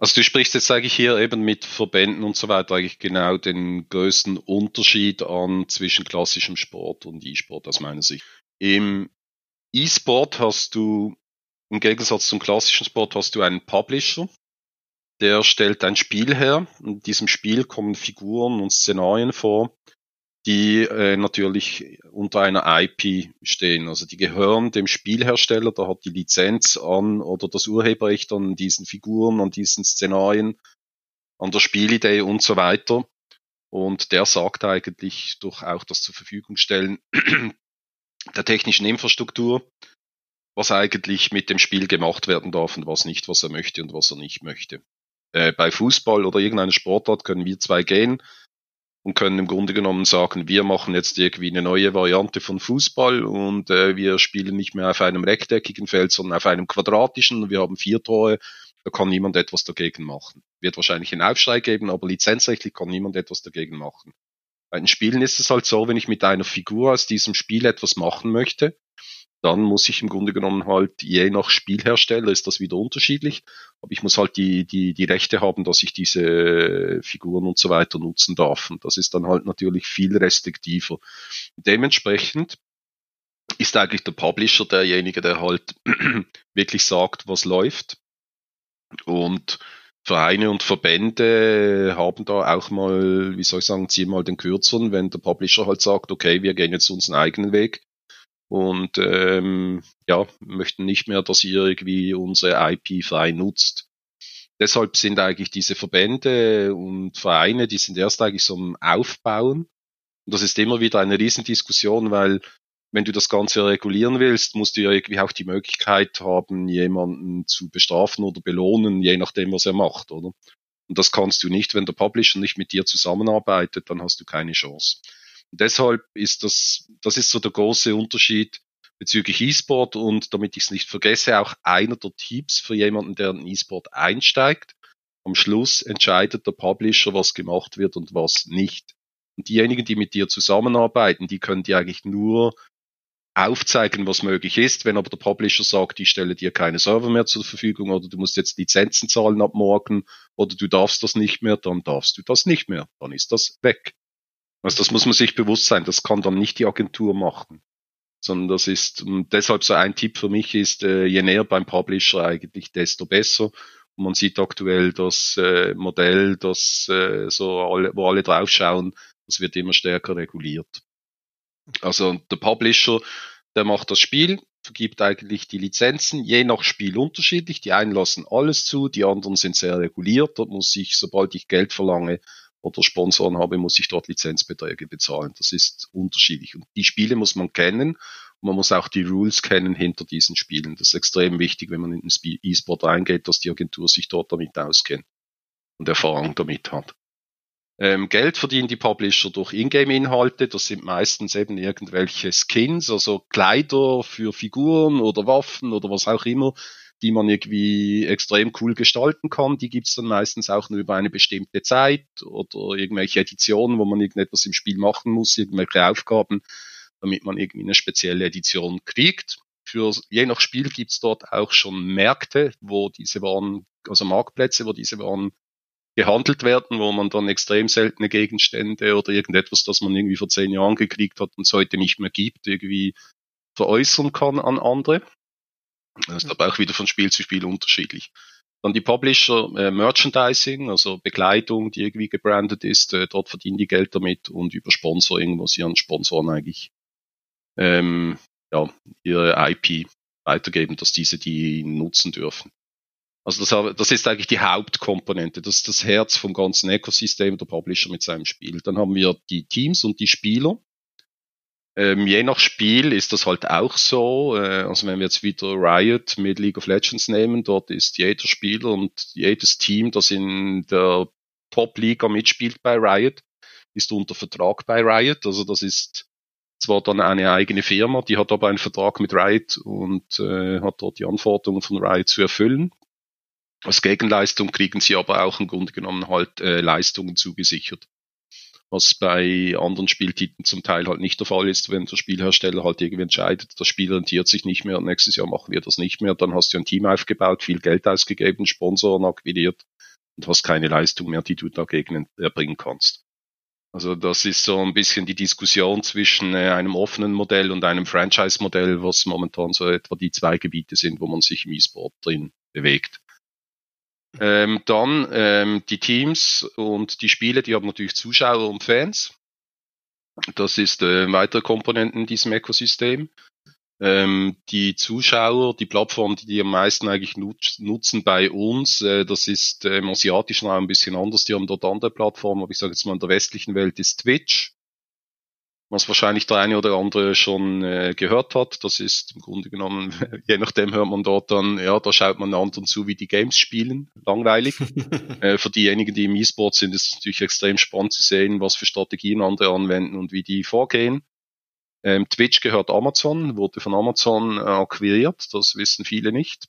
Also du sprichst jetzt, sage ich hier, eben mit Verbänden und so weiter eigentlich genau den größten Unterschied an zwischen klassischem Sport und E-Sport aus meiner Sicht. Im E-Sport hast du, im Gegensatz zum klassischen Sport, hast du einen Publisher, der stellt ein Spiel her. In diesem Spiel kommen Figuren und Szenarien vor, die äh, natürlich unter einer IP stehen. Also die gehören dem Spielhersteller, der hat die Lizenz an oder das Urheberrecht an diesen Figuren, an diesen Szenarien, an der Spielidee und so weiter. Und der sagt eigentlich durch auch das zur Verfügung stellen der technischen Infrastruktur, was eigentlich mit dem Spiel gemacht werden darf und was nicht, was er möchte und was er nicht möchte. Äh, bei Fußball oder irgendeiner Sportart können wir zwei gehen und können im Grunde genommen sagen, wir machen jetzt irgendwie eine neue Variante von Fußball und äh, wir spielen nicht mehr auf einem rechteckigen Feld, sondern auf einem quadratischen. Wir haben vier Tore, da kann niemand etwas dagegen machen. Wird wahrscheinlich einen Aufschrei geben, aber lizenzrechtlich kann niemand etwas dagegen machen. Bei den Spielen ist es halt so, wenn ich mit einer Figur aus diesem Spiel etwas machen möchte, dann muss ich im Grunde genommen halt, je nach Spielhersteller ist das wieder unterschiedlich, aber ich muss halt die, die, die Rechte haben, dass ich diese Figuren und so weiter nutzen darf. Und das ist dann halt natürlich viel restriktiver. Dementsprechend ist eigentlich der Publisher derjenige, der halt wirklich sagt, was läuft. Und Vereine und Verbände haben da auch mal, wie soll ich sagen, ziehen mal den Kürzeren, wenn der Publisher halt sagt, okay, wir gehen jetzt unseren eigenen Weg und ähm, ja, möchten nicht mehr, dass ihr irgendwie unsere IP frei nutzt. Deshalb sind eigentlich diese Verbände und Vereine, die sind erst eigentlich so am Aufbauen. Und das ist immer wieder eine Riesendiskussion, weil wenn du das Ganze regulieren willst, musst du ja irgendwie auch die Möglichkeit haben, jemanden zu bestrafen oder belohnen, je nachdem, was er macht, oder? Und das kannst du nicht, wenn der Publisher nicht mit dir zusammenarbeitet, dann hast du keine Chance. Deshalb ist das, das ist so der große Unterschied bezüglich E-Sport und damit ich es nicht vergesse, auch einer der Tipps für jemanden, der in E-Sport einsteigt. Am Schluss entscheidet der Publisher, was gemacht wird und was nicht. Und diejenigen, die mit dir zusammenarbeiten, die können dir eigentlich nur aufzeigen, was möglich ist. Wenn aber der Publisher sagt, ich stelle dir keine Server mehr zur Verfügung oder du musst jetzt Lizenzen zahlen ab morgen oder du darfst das nicht mehr, dann darfst du das nicht mehr. Dann ist das weg. Also das muss man sich bewusst sein, das kann dann nicht die Agentur machen. Sondern das ist, und deshalb so ein Tipp für mich ist, äh, je näher beim Publisher eigentlich, desto besser. Und man sieht aktuell das äh, Modell, das äh, so alle, wo alle draufschauen, das wird immer stärker reguliert. Also der Publisher, der macht das Spiel, vergibt eigentlich die Lizenzen, je nach Spiel unterschiedlich. Die einen lassen alles zu, die anderen sind sehr reguliert. Dort muss ich, sobald ich Geld verlange, oder Sponsoren habe, muss ich dort Lizenzbeträge bezahlen. Das ist unterschiedlich. Und die Spiele muss man kennen. Man muss auch die Rules kennen hinter diesen Spielen. Das ist extrem wichtig, wenn man in den E-Sport reingeht, dass die Agentur sich dort damit auskennt und Erfahrung damit hat. Ähm, Geld verdienen die Publisher durch Ingame-Inhalte. Das sind meistens eben irgendwelche Skins, also Kleider für Figuren oder Waffen oder was auch immer, die man irgendwie extrem cool gestalten kann. Die gibt's dann meistens auch nur über eine bestimmte Zeit oder irgendwelche Editionen, wo man irgendetwas im Spiel machen muss, irgendwelche Aufgaben, damit man irgendwie eine spezielle Edition kriegt. Für je nach Spiel gibt's dort auch schon Märkte, wo diese Waren, also Marktplätze, wo diese Waren gehandelt werden, wo man dann extrem seltene Gegenstände oder irgendetwas, das man irgendwie vor zehn Jahren gekriegt hat und es heute nicht mehr gibt, irgendwie veräußern kann an andere. Das ist aber auch wieder von Spiel zu Spiel unterschiedlich. Dann die Publisher äh, Merchandising, also Bekleidung, die irgendwie gebrandet ist, äh, dort verdienen die Geld damit und über Sponsoring, wo sie an Sponsoren eigentlich ähm, ja, ihre IP weitergeben, dass diese die nutzen dürfen. Also das, das ist eigentlich die Hauptkomponente, das ist das Herz vom ganzen Ökosystem der Publisher mit seinem Spiel. Dann haben wir die Teams und die Spieler. Ähm, je nach Spiel ist das halt auch so. Äh, also wenn wir jetzt wieder Riot mit League of Legends nehmen, dort ist jeder Spieler und jedes Team, das in der Top-Liga mitspielt bei Riot, ist unter Vertrag bei Riot. Also das ist zwar dann eine eigene Firma, die hat aber einen Vertrag mit Riot und äh, hat dort die Anforderungen von Riot zu erfüllen. Als Gegenleistung kriegen sie aber auch im Grunde genommen halt äh, Leistungen zugesichert. Was bei anderen Spieltiteln zum Teil halt nicht der Fall ist, wenn der Spielhersteller halt irgendwie entscheidet, das Spiel rentiert sich nicht mehr und nächstes Jahr machen wir das nicht mehr, dann hast du ein Team aufgebaut, viel Geld ausgegeben, Sponsoren akquiriert und hast keine Leistung mehr, die du dagegen erbringen kannst. Also das ist so ein bisschen die Diskussion zwischen äh, einem offenen Modell und einem Franchise-Modell, was momentan so etwa die zwei Gebiete sind, wo man sich im E-Sport drin bewegt. Ähm, dann ähm, die Teams und die Spiele, die haben natürlich Zuschauer und Fans. Das ist äh, weitere Komponenten in diesem Ökosystem. Ähm, die Zuschauer, die Plattform, die die am meisten eigentlich nutz, nutzen bei uns, äh, das ist äh, im asiatischen Raum ein bisschen anders. Die haben dort andere Plattformen, aber ich sage jetzt mal in der westlichen Welt ist Twitch was wahrscheinlich der eine oder andere schon äh, gehört hat. Das ist im Grunde genommen, je nachdem hört man dort dann, ja, da schaut man anderen zu, wie die Games spielen. Langweilig. äh, für diejenigen, die im E-Sport sind, ist es natürlich extrem spannend zu sehen, was für Strategien andere anwenden und wie die vorgehen. Ähm, Twitch gehört Amazon, wurde von Amazon äh, akquiriert, das wissen viele nicht.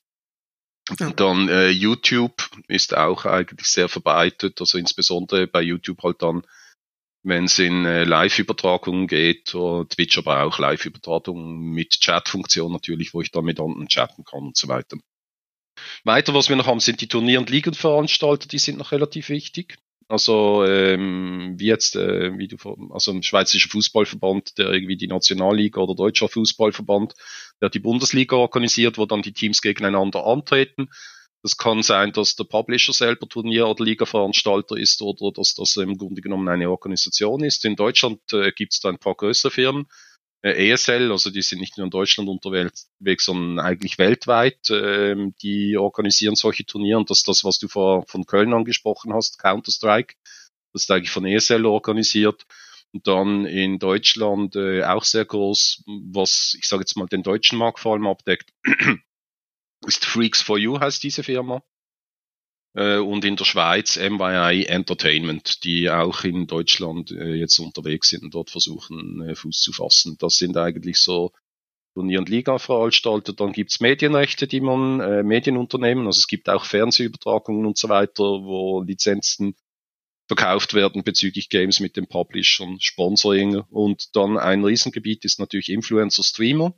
Ja. Dann äh, YouTube ist auch eigentlich sehr verbreitet, also insbesondere bei YouTube halt dann wenn es in äh, Live-Übertragungen geht, oder Twitch aber auch Live-Übertragungen mit Chat-Funktion natürlich, wo ich dann mit anderen chatten kann und so weiter. Weiter, was wir noch haben, sind die Turnier- und Ligenveranstalter, die sind noch relativ wichtig. Also ähm, wie jetzt, äh, wie du also im Schweizerischer Fußballverband, der irgendwie die Nationalliga oder Deutscher Fußballverband, der die Bundesliga organisiert, wo dann die Teams gegeneinander antreten. Das kann sein, dass der Publisher selber Turnier- oder Liga-Veranstalter ist oder dass das im Grunde genommen eine Organisation ist. In Deutschland äh, gibt es da ein paar größere Firmen. Äh, ESL, also die sind nicht nur in Deutschland unterwegs, sondern eigentlich weltweit. Äh, die organisieren solche Turniere und das ist das, was du vor, von Köln angesprochen hast, Counter-Strike. Das ist eigentlich von ESL organisiert. Und dann in Deutschland äh, auch sehr groß, was ich sage jetzt mal den deutschen Markt vor allem abdeckt, ist Freaks for You heißt diese Firma. Äh, und in der Schweiz MYI Entertainment, die auch in Deutschland äh, jetzt unterwegs sind und dort versuchen, äh, Fuß zu fassen. Das sind eigentlich so Turnier- und Liga-Veranstalter. Dann gibt's Medienrechte, die man, Medienunternehmen, also es gibt auch Fernsehübertragungen und so weiter, wo Lizenzen verkauft werden bezüglich Games mit den Publishern, Sponsoring. Und dann ein Riesengebiet ist natürlich Influencer-Streamer.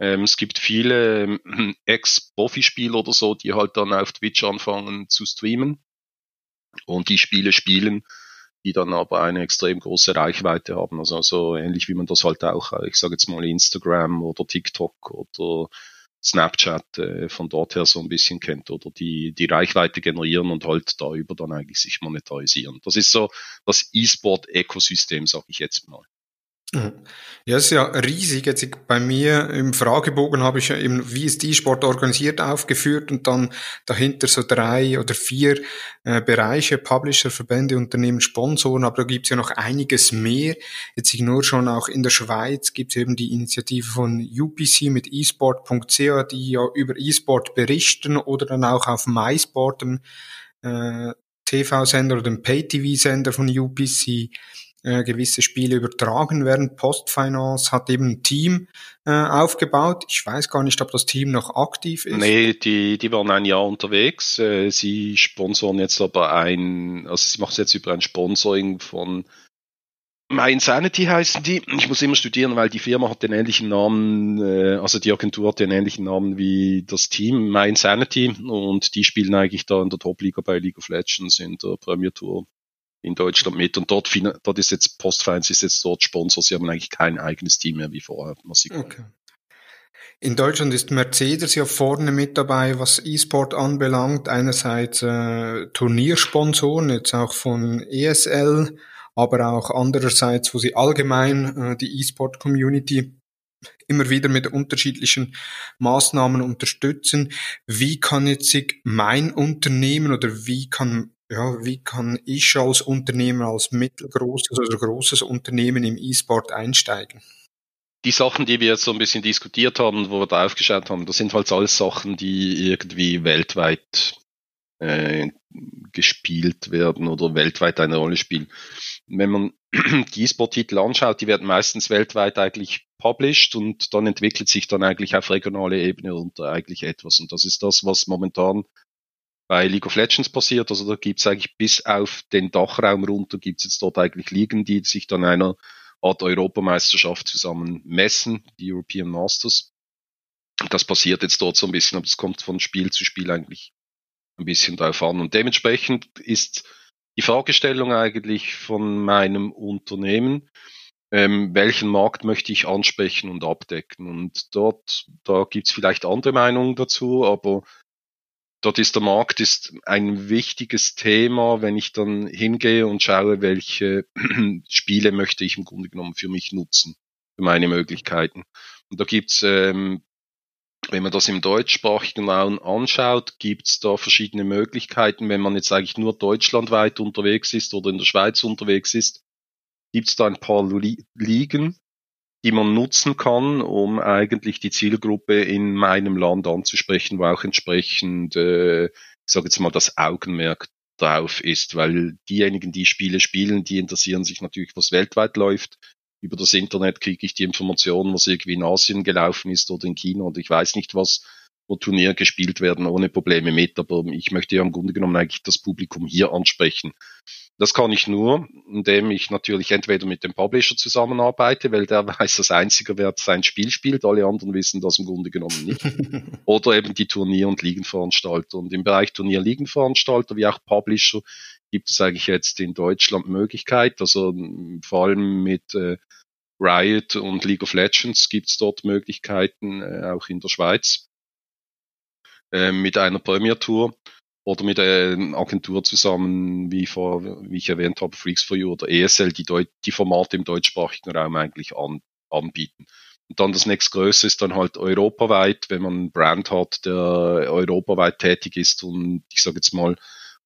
Ähm, es gibt viele ähm, Ex-Profispieler oder so, die halt dann auf Twitch anfangen zu streamen und die Spiele spielen, die dann aber eine extrem große Reichweite haben. Also so ähnlich wie man das halt auch, ich sage jetzt mal Instagram oder TikTok oder Snapchat äh, von dort her so ein bisschen kennt oder die, die Reichweite generieren und halt darüber dann eigentlich sich monetarisieren. Das ist so das E-Sport-Ökosystem, sage ich jetzt mal. Ja, ist ja riesig. Jetzt bei mir im Fragebogen habe ich ja eben, wie ist E-Sport organisiert, aufgeführt und dann dahinter so drei oder vier äh, Bereiche, Publisher, Verbände, Unternehmen, Sponsoren, aber da gibt's ja noch einiges mehr. Jetzt ich nur schon auch in der Schweiz gibt's eben die Initiative von UPC mit esport.ca, die ja über E-Sport berichten oder dann auch auf MySport, dem äh, TV-Sender oder dem Pay-TV-Sender von UPC äh, gewisse Spiele übertragen werden. Postfinance hat eben ein Team äh, aufgebaut. Ich weiß gar nicht, ob das Team noch aktiv ist. Nee, die, die waren ein Jahr unterwegs. Äh, sie sponsoren jetzt aber ein, also sie machen es jetzt über ein Sponsoring von My Insanity heißen die. Ich muss immer studieren, weil die Firma hat den ähnlichen Namen, äh, also die Agentur hat den ähnlichen Namen wie das Team, My Insanity. Und die spielen eigentlich da in der Top-Liga bei League of Legends in der Premier Tour in Deutschland mit. Und dort, dort ist jetzt Postfines ist jetzt dort Sponsor. Sie haben eigentlich kein eigenes Team mehr wie vorher. Okay. In Deutschland ist Mercedes ja vorne mit dabei, was E-Sport anbelangt. Einerseits äh, Turniersponsoren, jetzt auch von ESL, aber auch andererseits, wo sie allgemein äh, die E-Sport-Community immer wieder mit unterschiedlichen Maßnahmen unterstützen. Wie kann jetzt sich mein Unternehmen oder wie kann ja, wie kann ich als Unternehmer, als mittelgroßes oder großes Unternehmen im E-Sport einsteigen? Die Sachen, die wir jetzt so ein bisschen diskutiert haben, wo wir da aufgeschaut haben, das sind halt alles Sachen, die irgendwie weltweit äh, gespielt werden oder weltweit eine Rolle spielen. Wenn man die E-Sport-Titel anschaut, die werden meistens weltweit eigentlich published und dann entwickelt sich dann eigentlich auf regionale Ebene unter eigentlich etwas. Und das ist das, was momentan bei League of Legends passiert. Also da gibt's eigentlich bis auf den Dachraum runter, gibt's jetzt dort eigentlich Ligen, die sich dann einer Art Europameisterschaft zusammen messen, die European Masters. Das passiert jetzt dort so ein bisschen, aber es kommt von Spiel zu Spiel eigentlich ein bisschen drauf an. Und dementsprechend ist die Fragestellung eigentlich von meinem Unternehmen, ähm, welchen Markt möchte ich ansprechen und abdecken. Und dort, da gibt's vielleicht andere Meinungen dazu, aber dort ist der Markt ist ein wichtiges Thema, wenn ich dann hingehe und schaue, welche Spiele möchte ich im Grunde genommen für mich nutzen, für meine Möglichkeiten. Und da gibt's, ähm, wenn man das im deutschsprachigen Raum anschaut, gibt's da verschiedene Möglichkeiten. Wenn man jetzt eigentlich nur deutschlandweit unterwegs ist oder in der Schweiz unterwegs ist, gibt's da ein paar Ligen, die man nutzen kann, um eigentlich die Zielgruppe in meinem Land anzusprechen, wo auch entsprechend, äh, ich sage jetzt mal, das Augenmerk drauf ist, weil diejenigen, die Spiele spielen, die interessieren sich natürlich, was weltweit läuft. Über das Internet kriege ich die Informationen, was irgendwie in Asien gelaufen ist oder in China und ich weiß nicht was, wo Turniere gespielt werden ohne Probleme mit, aber ich möchte ja im Grunde genommen eigentlich das Publikum hier ansprechen. Das kann ich nur, indem ich natürlich entweder mit dem Publisher zusammenarbeite, weil der weiß das Einzige, wer sein Spiel spielt. Alle anderen wissen das im Grunde genommen nicht. Oder eben die Turnier- und Ligenveranstalter. Und im Bereich Turnier-Ligenveranstalter wie auch Publisher gibt es eigentlich jetzt in Deutschland Möglichkeit, also vor allem mit äh, Riot und League of Legends gibt es dort Möglichkeiten, äh, auch in der Schweiz, äh, mit einer Premier Tour oder mit einer Agentur zusammen, wie, vor, wie ich erwähnt habe, Freaks for You oder ESL, die, Deut die Formate im deutschsprachigen Raum eigentlich an anbieten. Und dann das nächstgrößte ist dann halt europaweit, wenn man einen Brand hat, der europaweit tätig ist und ich sage jetzt mal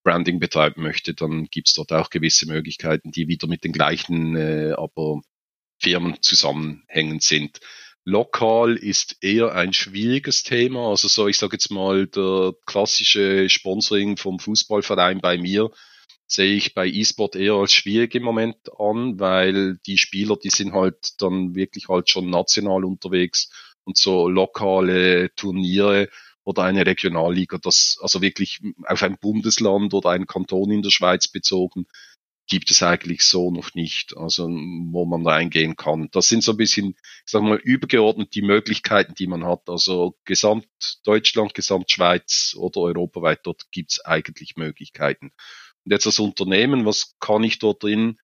Branding betreiben möchte, dann gibt's dort auch gewisse Möglichkeiten, die wieder mit den gleichen äh, aber Firmen zusammenhängend sind. Lokal ist eher ein schwieriges Thema. Also so, ich sage jetzt mal, der klassische Sponsoring vom Fußballverein bei mir sehe ich bei E-Sport eher als schwierig im Moment an, weil die Spieler, die sind halt dann wirklich halt schon national unterwegs und so lokale Turniere oder eine Regionalliga, das also wirklich auf ein Bundesland oder einen Kanton in der Schweiz bezogen, gibt es eigentlich so noch nicht, also wo man reingehen kann. Das sind so ein bisschen, ich sag mal, übergeordnet die Möglichkeiten, die man hat. Also Gesamt Deutschland, Gesamt Schweiz oder europaweit, dort gibt es eigentlich Möglichkeiten. Und jetzt als Unternehmen, was kann ich dort drin?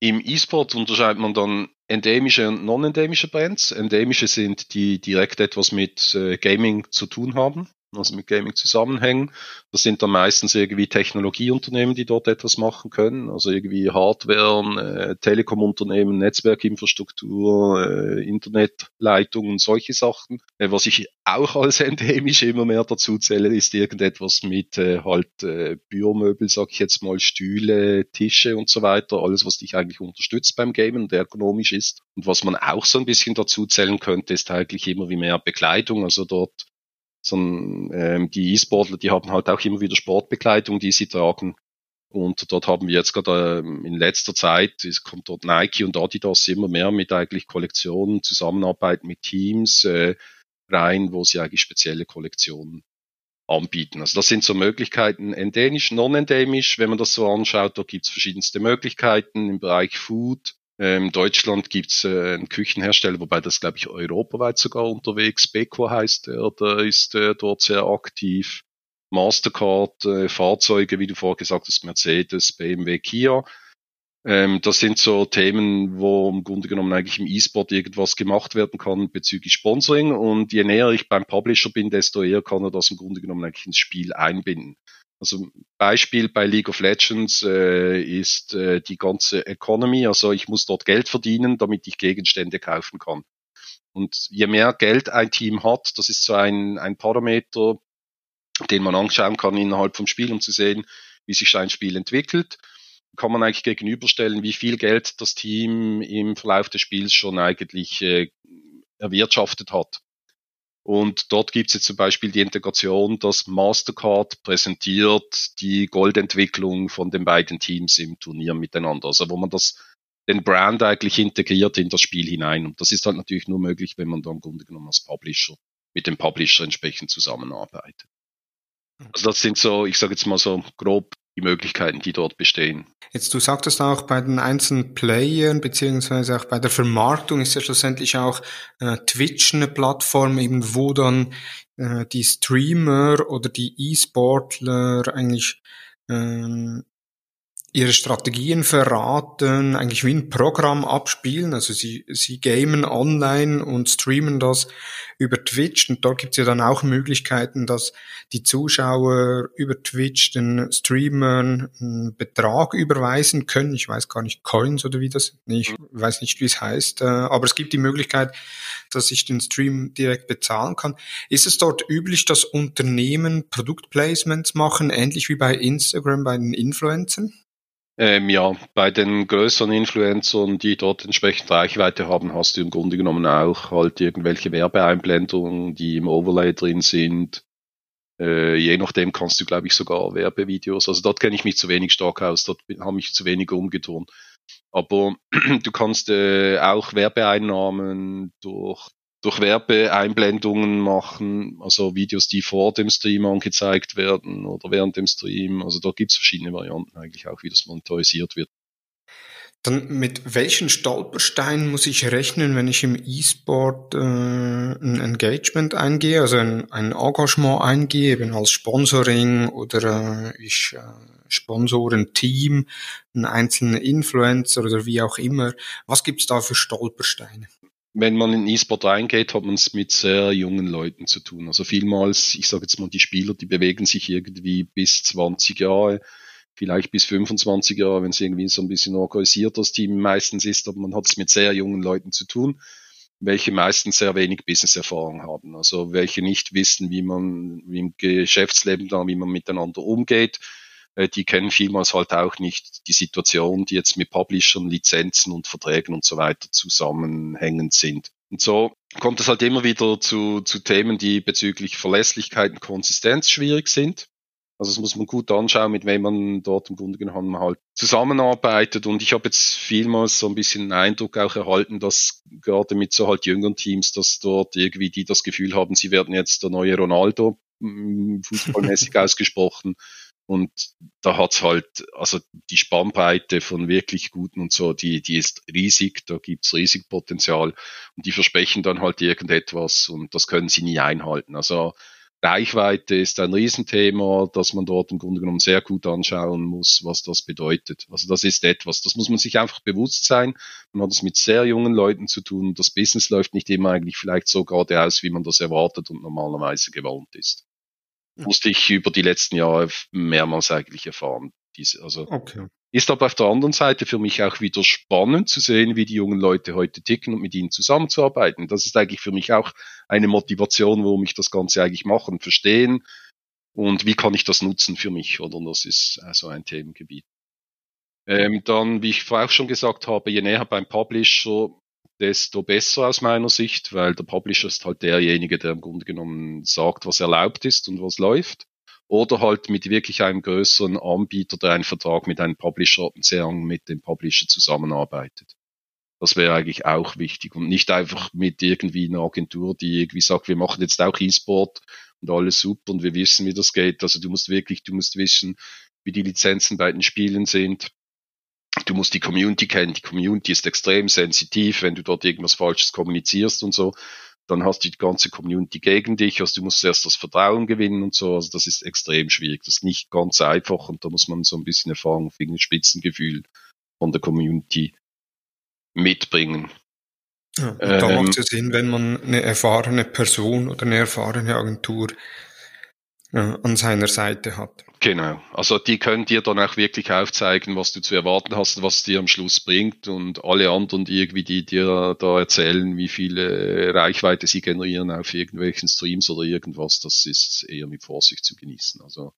Im E-Sport unterscheidet man dann endemische und non-endemische Brands. Endemische sind die direkt etwas mit äh, Gaming zu tun haben also mit Gaming zusammenhängen. Das sind dann meistens irgendwie Technologieunternehmen, die dort etwas machen können, also irgendwie Hardware, äh, Telekomunternehmen, Netzwerkinfrastruktur, äh, Internetleitungen, solche Sachen. Äh, was ich auch als endemisch immer mehr dazu zähle, ist irgendetwas mit äh, halt äh, Büromöbel, sag ich jetzt mal, Stühle, Tische und so weiter, alles, was dich eigentlich unterstützt beim Gamen und ergonomisch ist. Und was man auch so ein bisschen dazu zählen könnte, ist eigentlich immer wie mehr Bekleidung, also dort sondern ähm, die E-Sportler, die haben halt auch immer wieder Sportbekleidung, die sie tragen. Und dort haben wir jetzt gerade ähm, in letzter Zeit, es kommt dort Nike und Adidas immer mehr mit eigentlich Kollektionen, Zusammenarbeit mit Teams äh, rein, wo sie eigentlich spezielle Kollektionen anbieten. Also das sind so Möglichkeiten, endemisch, non-endemisch, wenn man das so anschaut, da gibt's verschiedenste Möglichkeiten im Bereich Food. Ähm, in Deutschland gibt's äh, einen Küchenhersteller, wobei das, glaube ich, europaweit sogar unterwegs. Beko heißt er, der ist äh, dort sehr aktiv. Mastercard, äh, Fahrzeuge, wie du vorher gesagt hast, Mercedes, BMW, Kia. Ähm, das sind so Themen, wo im Grunde genommen eigentlich im E-Sport irgendwas gemacht werden kann bezüglich Sponsoring. Und je näher ich beim Publisher bin, desto eher kann er das im Grunde genommen eigentlich ins Spiel einbinden. Also Beispiel bei League of Legends äh, ist äh, die ganze Economy. Also ich muss dort Geld verdienen, damit ich Gegenstände kaufen kann. Und je mehr Geld ein Team hat, das ist so ein, ein Parameter, den man anschauen kann innerhalb vom Spiel, um zu sehen, wie sich ein Spiel entwickelt kann man eigentlich gegenüberstellen, wie viel Geld das Team im Verlauf des Spiels schon eigentlich äh, erwirtschaftet hat. Und dort gibt es jetzt zum Beispiel die Integration, dass Mastercard präsentiert die Goldentwicklung von den beiden Teams im Turnier miteinander. Also wo man das den Brand eigentlich integriert in das Spiel hinein. Und das ist halt natürlich nur möglich, wenn man da im Grunde genommen als Publisher mit dem Publisher entsprechend zusammenarbeitet. Also das sind so, ich sage jetzt mal so grob die Möglichkeiten, die dort bestehen. Jetzt, du sagtest auch bei den einzelnen Playern, beziehungsweise auch bei der Vermarktung ist ja schlussendlich auch äh, Twitch eine Plattform, eben wo dann äh, die Streamer oder die E-Sportler eigentlich ähm, ihre Strategien verraten, eigentlich wie ein Programm abspielen. Also sie, sie gamen online und streamen das über Twitch. Und dort gibt es ja dann auch Möglichkeiten, dass die Zuschauer über Twitch den Streamern einen Betrag überweisen können. Ich weiß gar nicht, Coins oder wie das, nee, ich weiß nicht, wie es heißt. Äh, aber es gibt die Möglichkeit, dass ich den Stream direkt bezahlen kann. Ist es dort üblich, dass Unternehmen Produktplacements machen, ähnlich wie bei Instagram bei den Influencern? Ähm, ja, bei den größeren Influencern, die dort entsprechend Reichweite haben, hast du im Grunde genommen auch halt irgendwelche Werbeeinblendungen, die im Overlay drin sind. Äh, je nachdem kannst du, glaube ich, sogar Werbevideos. Also dort kenne ich mich zu wenig stark aus, dort habe ich zu wenig umgeturnt. Aber du kannst äh, auch Werbeeinnahmen durch durch Werbeeinblendungen machen, also Videos, die vor dem Stream angezeigt werden oder während dem Stream. Also da gibt's verschiedene Varianten eigentlich auch, wie das monetarisiert wird. Dann mit welchen Stolpersteinen muss ich rechnen, wenn ich im E-Sport äh, ein Engagement eingehe, also ein, ein Engagement eingehe, eben als Sponsoring oder äh, ich äh, sponsor ein Team, einen einzelnen Influencer oder wie auch immer. Was gibt's da für Stolpersteine? Wenn man in E-Sport reingeht, hat man es mit sehr jungen Leuten zu tun. Also vielmals, ich sage jetzt mal, die Spieler, die bewegen sich irgendwie bis 20 Jahre, vielleicht bis 25 Jahre, wenn es irgendwie so ein bisschen organisiert das Team meistens ist, aber man hat es mit sehr jungen Leuten zu tun, welche meistens sehr wenig Business-Erfahrung haben. Also welche nicht wissen, wie man im Geschäftsleben da, wie man miteinander umgeht, die kennen vielmals halt auch nicht die Situation, die jetzt mit Publishern, Lizenzen und Verträgen und so weiter zusammenhängend sind. Und so kommt es halt immer wieder zu, zu Themen, die bezüglich Verlässlichkeit und Konsistenz schwierig sind. Also das muss man gut anschauen, mit wem man dort im Grunde genommen halt zusammenarbeitet. Und ich habe jetzt vielmals so ein bisschen den Eindruck auch erhalten, dass gerade mit so halt jüngeren Teams, dass dort irgendwie die das Gefühl haben, sie werden jetzt der neue Ronaldo, mm, fußballmäßig ausgesprochen. Und da hat's halt, also die Spannbreite von wirklich guten und so, die, die ist riesig, da gibt's riesig Potenzial und die versprechen dann halt irgendetwas und das können sie nie einhalten. Also Reichweite ist ein Riesenthema, dass man dort im Grunde genommen sehr gut anschauen muss, was das bedeutet. Also das ist etwas, das muss man sich einfach bewusst sein. Man hat es mit sehr jungen Leuten zu tun. Das Business läuft nicht immer eigentlich vielleicht so geradeaus, wie man das erwartet und normalerweise gewohnt ist musste ich über die letzten Jahre mehrmals eigentlich erfahren. Diese, also okay. ist aber auf der anderen Seite für mich auch wieder spannend zu sehen, wie die jungen Leute heute ticken und mit ihnen zusammenzuarbeiten. Das ist eigentlich für mich auch eine Motivation, warum ich das Ganze eigentlich mache und verstehen und wie kann ich das nutzen für mich, oder? Das ist also ein Themengebiet. Ähm, dann, wie ich vorher auch schon gesagt habe, je näher beim Publisher, desto besser aus meiner Sicht, weil der Publisher ist halt derjenige, der im Grunde genommen sagt, was erlaubt ist und was läuft. oder halt mit wirklich einem größeren Anbieter, der einen Vertrag mit einem Publisher und sehr eng mit dem Publisher zusammenarbeitet. Das wäre eigentlich auch wichtig und nicht einfach mit irgendwie einer Agentur, die irgendwie sagt, wir machen jetzt auch E-Sport und alles super und wir wissen, wie das geht. Also du musst wirklich, du musst wissen, wie die Lizenzen bei den Spielen sind. Du musst die Community kennen. Die Community ist extrem sensitiv, wenn du dort irgendwas Falsches kommunizierst und so. Dann hast du die ganze Community gegen dich. Also du musst erst das Vertrauen gewinnen und so. Also das ist extrem schwierig. Das ist nicht ganz einfach und da muss man so ein bisschen Erfahrung, Fingerspitzengefühl von der Community mitbringen. Ja, da ähm, macht es Sinn, wenn man eine erfahrene Person oder eine erfahrene Agentur äh, an seiner Seite hat. Genau. Also die können dir dann auch wirklich aufzeigen, was du zu erwarten hast, was dir am Schluss bringt und alle anderen, die irgendwie die dir da erzählen, wie viele Reichweite sie generieren auf irgendwelchen Streams oder irgendwas, das ist eher mit Vorsicht zu genießen. Also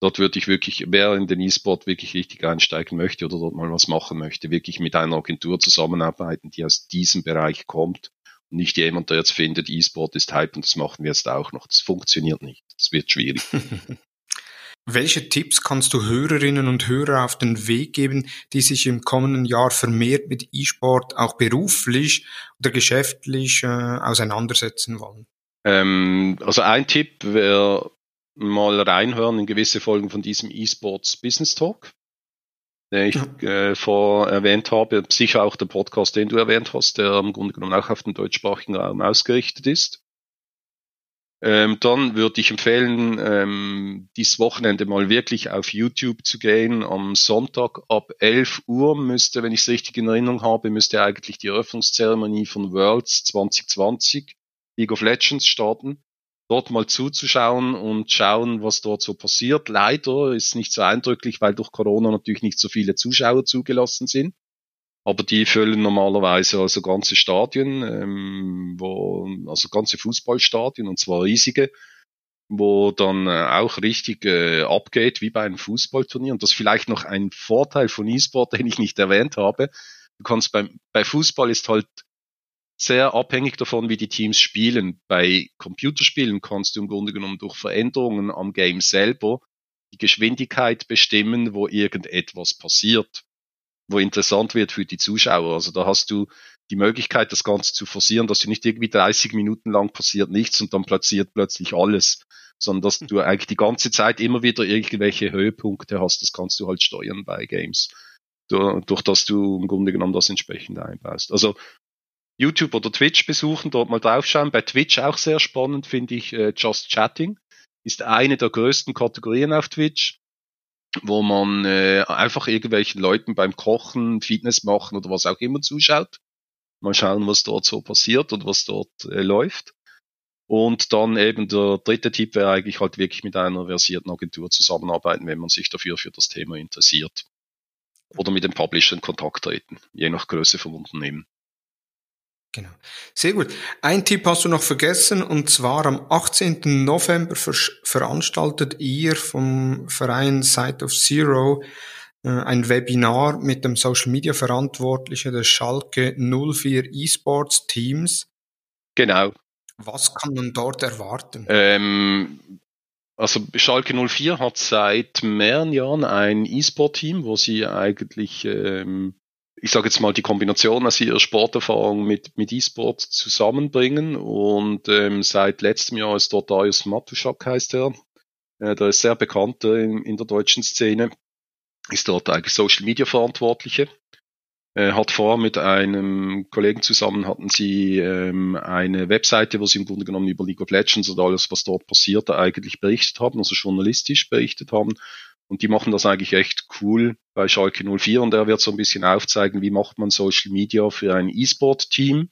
Dort würde ich wirklich, wer in den E-Sport wirklich richtig einsteigen möchte oder dort mal was machen möchte, wirklich mit einer Agentur zusammenarbeiten, die aus diesem Bereich kommt nicht jemand, der jetzt findet, E-Sport ist Hype und das machen wir jetzt auch noch. Das funktioniert nicht. Das wird schwierig. Welche Tipps kannst du Hörerinnen und Hörer auf den Weg geben, die sich im kommenden Jahr vermehrt mit E-Sport auch beruflich oder geschäftlich äh, auseinandersetzen wollen? Ähm, also ein Tipp wäre mal reinhören in gewisse Folgen von diesem eSports Business Talk, den ich ja. äh, vor erwähnt habe. Sicher auch der Podcast, den du erwähnt hast, der im Grunde genommen auch auf den deutschsprachigen Raum ausgerichtet ist. Ähm, dann würde ich empfehlen, ähm, dieses Wochenende mal wirklich auf YouTube zu gehen. Am Sonntag ab 11 Uhr müsste, wenn ich es richtig in Erinnerung habe, müsste eigentlich die Eröffnungszeremonie von Worlds 2020 League of Legends starten dort mal zuzuschauen und schauen, was dort so passiert. Leider ist nicht so eindrücklich, weil durch Corona natürlich nicht so viele Zuschauer zugelassen sind. Aber die füllen normalerweise also ganze Stadien, ähm, wo, also ganze Fußballstadien und zwar riesige, wo dann äh, auch richtig äh, abgeht wie bei einem Fußballturnier. Und das ist vielleicht noch ein Vorteil von E-Sport, den ich nicht erwähnt habe. Du kannst beim, bei Fußball ist halt sehr abhängig davon, wie die Teams spielen. Bei Computerspielen kannst du im Grunde genommen durch Veränderungen am Game selber die Geschwindigkeit bestimmen, wo irgendetwas passiert, wo interessant wird für die Zuschauer. Also da hast du die Möglichkeit, das Ganze zu forcieren, dass du nicht irgendwie 30 Minuten lang passiert nichts und dann platziert plötzlich alles, sondern dass du eigentlich die ganze Zeit immer wieder irgendwelche Höhepunkte hast. Das kannst du halt steuern bei Games, durch, durch das du im Grunde genommen das entsprechend einbaust. Also YouTube oder Twitch besuchen, dort mal draufschauen. Bei Twitch auch sehr spannend finde ich äh, Just Chatting. Ist eine der größten Kategorien auf Twitch, wo man äh, einfach irgendwelchen Leuten beim Kochen, Fitness machen oder was auch immer zuschaut. Mal schauen, was dort so passiert und was dort äh, läuft. Und dann eben der dritte Tipp wäre eigentlich halt wirklich mit einer versierten Agentur zusammenarbeiten, wenn man sich dafür für das Thema interessiert. Oder mit dem Publisher in Kontakt treten, je nach Größe vom Unternehmen. Genau. Sehr gut. Ein Tipp hast du noch vergessen, und zwar am 18. November veranstaltet ihr vom Verein Site of Zero äh, ein Webinar mit dem Social Media Verantwortlichen des Schalke 04 eSports Teams. Genau. Was kann man dort erwarten? Ähm, also Schalke 04 hat seit mehreren Jahren ein E-Sport-Team, wo sie eigentlich ähm, ich sage jetzt mal, die Kombination aus ihrer Sporterfahrung mit, mit E-Sport zusammenbringen. Und ähm, seit letztem Jahr ist dort Darius Matuschak, heißt er. Äh, der ist sehr bekannt äh, in, in der deutschen Szene. Ist dort eigentlich Social Media Verantwortliche. Äh, hat vor mit einem Kollegen zusammen hatten sie ähm, eine Webseite, wo sie im Grunde genommen über League of Legends und alles, was dort passiert, eigentlich berichtet haben, also journalistisch berichtet haben und die machen das eigentlich echt cool bei Schalke 04 und er wird so ein bisschen aufzeigen, wie macht man Social Media für ein E-Sport-Team.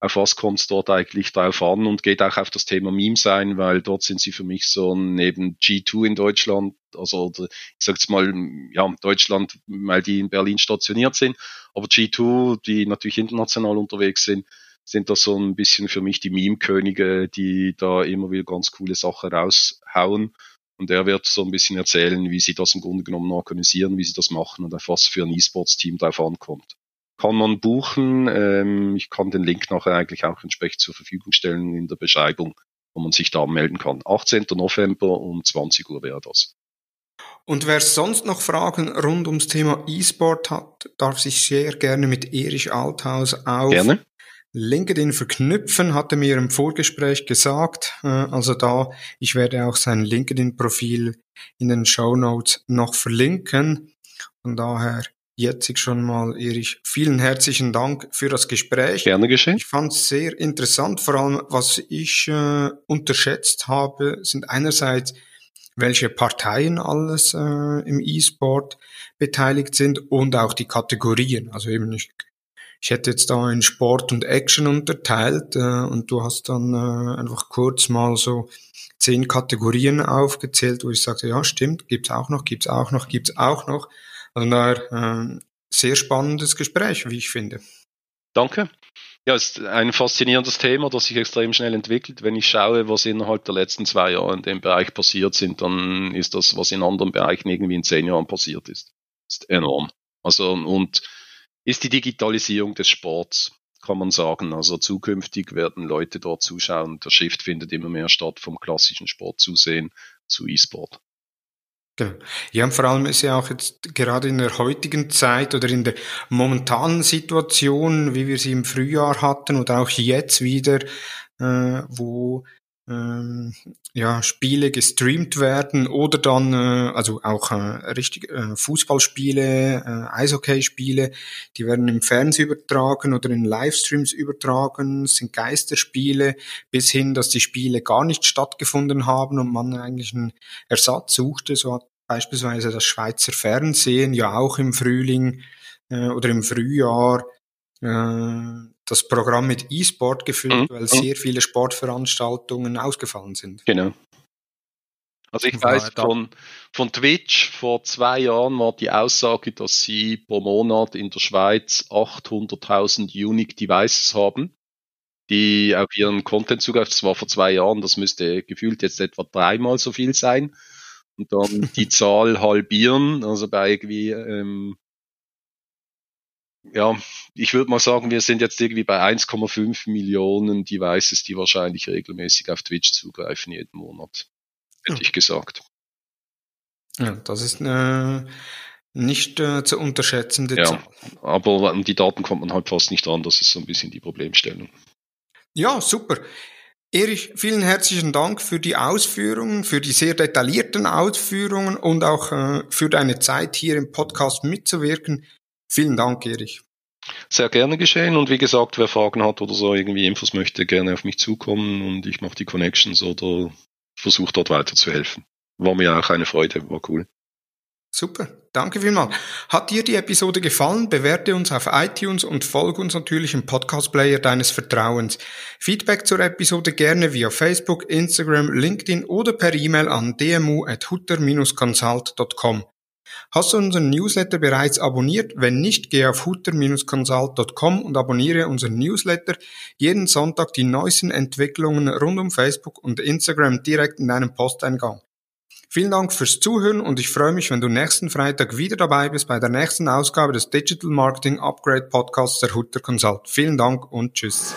Auf was kommt es dort eigentlich drauf an? Und geht auch auf das Thema Meme sein, weil dort sind sie für mich so neben G2 in Deutschland, also ich sag jetzt mal, ja, Deutschland, weil die in Berlin stationiert sind, aber G2, die natürlich international unterwegs sind, sind das so ein bisschen für mich die Meme-Könige, die da immer wieder ganz coole Sachen raushauen und er wird so ein bisschen erzählen, wie sie das im Grunde genommen organisieren, wie sie das machen und auf was für ein E-Sports-Team drauf ankommt. Kann man buchen. Ähm, ich kann den Link nachher eigentlich auch entsprechend zur Verfügung stellen in der Beschreibung wo man sich da melden kann. 18. November um 20 Uhr wäre das. Und wer sonst noch Fragen rund ums Thema E-Sport hat, darf sich sehr gerne mit Erich Althaus auf gerne. LinkedIn verknüpfen, hat er mir im Vorgespräch gesagt. Äh, also da, ich werde auch sein LinkedIn-Profil in den Show Notes noch verlinken. Von daher jetzt schon mal, Erich, vielen herzlichen Dank für das Gespräch. Gerne geschehen. Ich fand es sehr interessant, vor allem was ich äh, unterschätzt habe, sind einerseits, welche Parteien alles äh, im E-Sport beteiligt sind und auch die Kategorien. Also eben ich, ich hätte jetzt da in Sport und Action unterteilt äh, und du hast dann äh, einfach kurz mal so zehn Kategorien aufgezählt, wo ich sagte, ja stimmt, gibt's auch noch, gibt's auch noch, gibt's auch noch. Also daher äh, sehr spannendes Gespräch, wie ich finde. Danke. Ja, ist ein faszinierendes Thema, das sich extrem schnell entwickelt. Wenn ich schaue, was innerhalb der letzten zwei Jahre in dem Bereich passiert sind, dann ist das, was in anderen Bereichen irgendwie in zehn Jahren passiert ist. Ist enorm. Also, und ist die Digitalisierung des Sports, kann man sagen. Also zukünftig werden Leute dort zuschauen. Der Shift findet immer mehr statt vom klassischen Sport zusehen zu E-Sport. Genau. Ja, und vor allem ist ja auch jetzt gerade in der heutigen Zeit oder in der momentanen Situation, wie wir sie im Frühjahr hatten oder auch jetzt wieder, äh, wo ähm, ja, Spiele gestreamt werden oder dann, äh, also auch äh, richtig äh, Fußballspiele, äh, Eishockeyspiele, die werden im Fernsehen übertragen oder in Livestreams übertragen, sind Geisterspiele, bis hin, dass die Spiele gar nicht stattgefunden haben und man eigentlich einen Ersatz suchte. So hat beispielsweise das Schweizer Fernsehen ja auch im Frühling äh, oder im Frühjahr das Programm mit E-Sport gefüllt, mhm. weil sehr viele Sportveranstaltungen ausgefallen sind. Genau. Also ich weiß von, von Twitch, vor zwei Jahren war die Aussage, dass sie pro Monat in der Schweiz 800.000 Unique Devices haben, die auf ihren Content zugreifen. Das war vor zwei Jahren, das müsste gefühlt jetzt etwa dreimal so viel sein. Und dann die Zahl halbieren, also bei irgendwie ähm, ja, ich würde mal sagen, wir sind jetzt irgendwie bei 1,5 Millionen Devices, die wahrscheinlich regelmäßig auf Twitch zugreifen jeden Monat, hätte ja. ich gesagt. Ja, das ist eine nicht äh, zu unterschätzende ja, Zahl. Aber an die Daten kommt man halt fast nicht ran, das ist so ein bisschen die Problemstellung. Ja, super. Erich, vielen herzlichen Dank für die Ausführungen, für die sehr detaillierten Ausführungen und auch äh, für deine Zeit hier im Podcast mitzuwirken. Vielen Dank, Erich. Sehr gerne geschehen und wie gesagt, wer Fragen hat oder so irgendwie Infos möchte, gerne auf mich zukommen und ich mache die Connections oder versuche dort weiterzuhelfen. War mir auch eine Freude, war cool. Super, danke vielmals. Hat dir die Episode gefallen? Bewerte uns auf iTunes und folge uns natürlich im Podcast-Player deines Vertrauens. Feedback zur Episode gerne via Facebook, Instagram, LinkedIn oder per E-Mail an dmu.hutter-consult.com. Hast du unseren Newsletter bereits abonniert? Wenn nicht, geh auf hutter-consult.com und abonniere unseren Newsletter. Jeden Sonntag die neuesten Entwicklungen rund um Facebook und Instagram direkt in deinem Posteingang. Vielen Dank fürs Zuhören und ich freue mich, wenn du nächsten Freitag wieder dabei bist bei der nächsten Ausgabe des Digital Marketing Upgrade Podcasts der Hutter Consult. Vielen Dank und tschüss.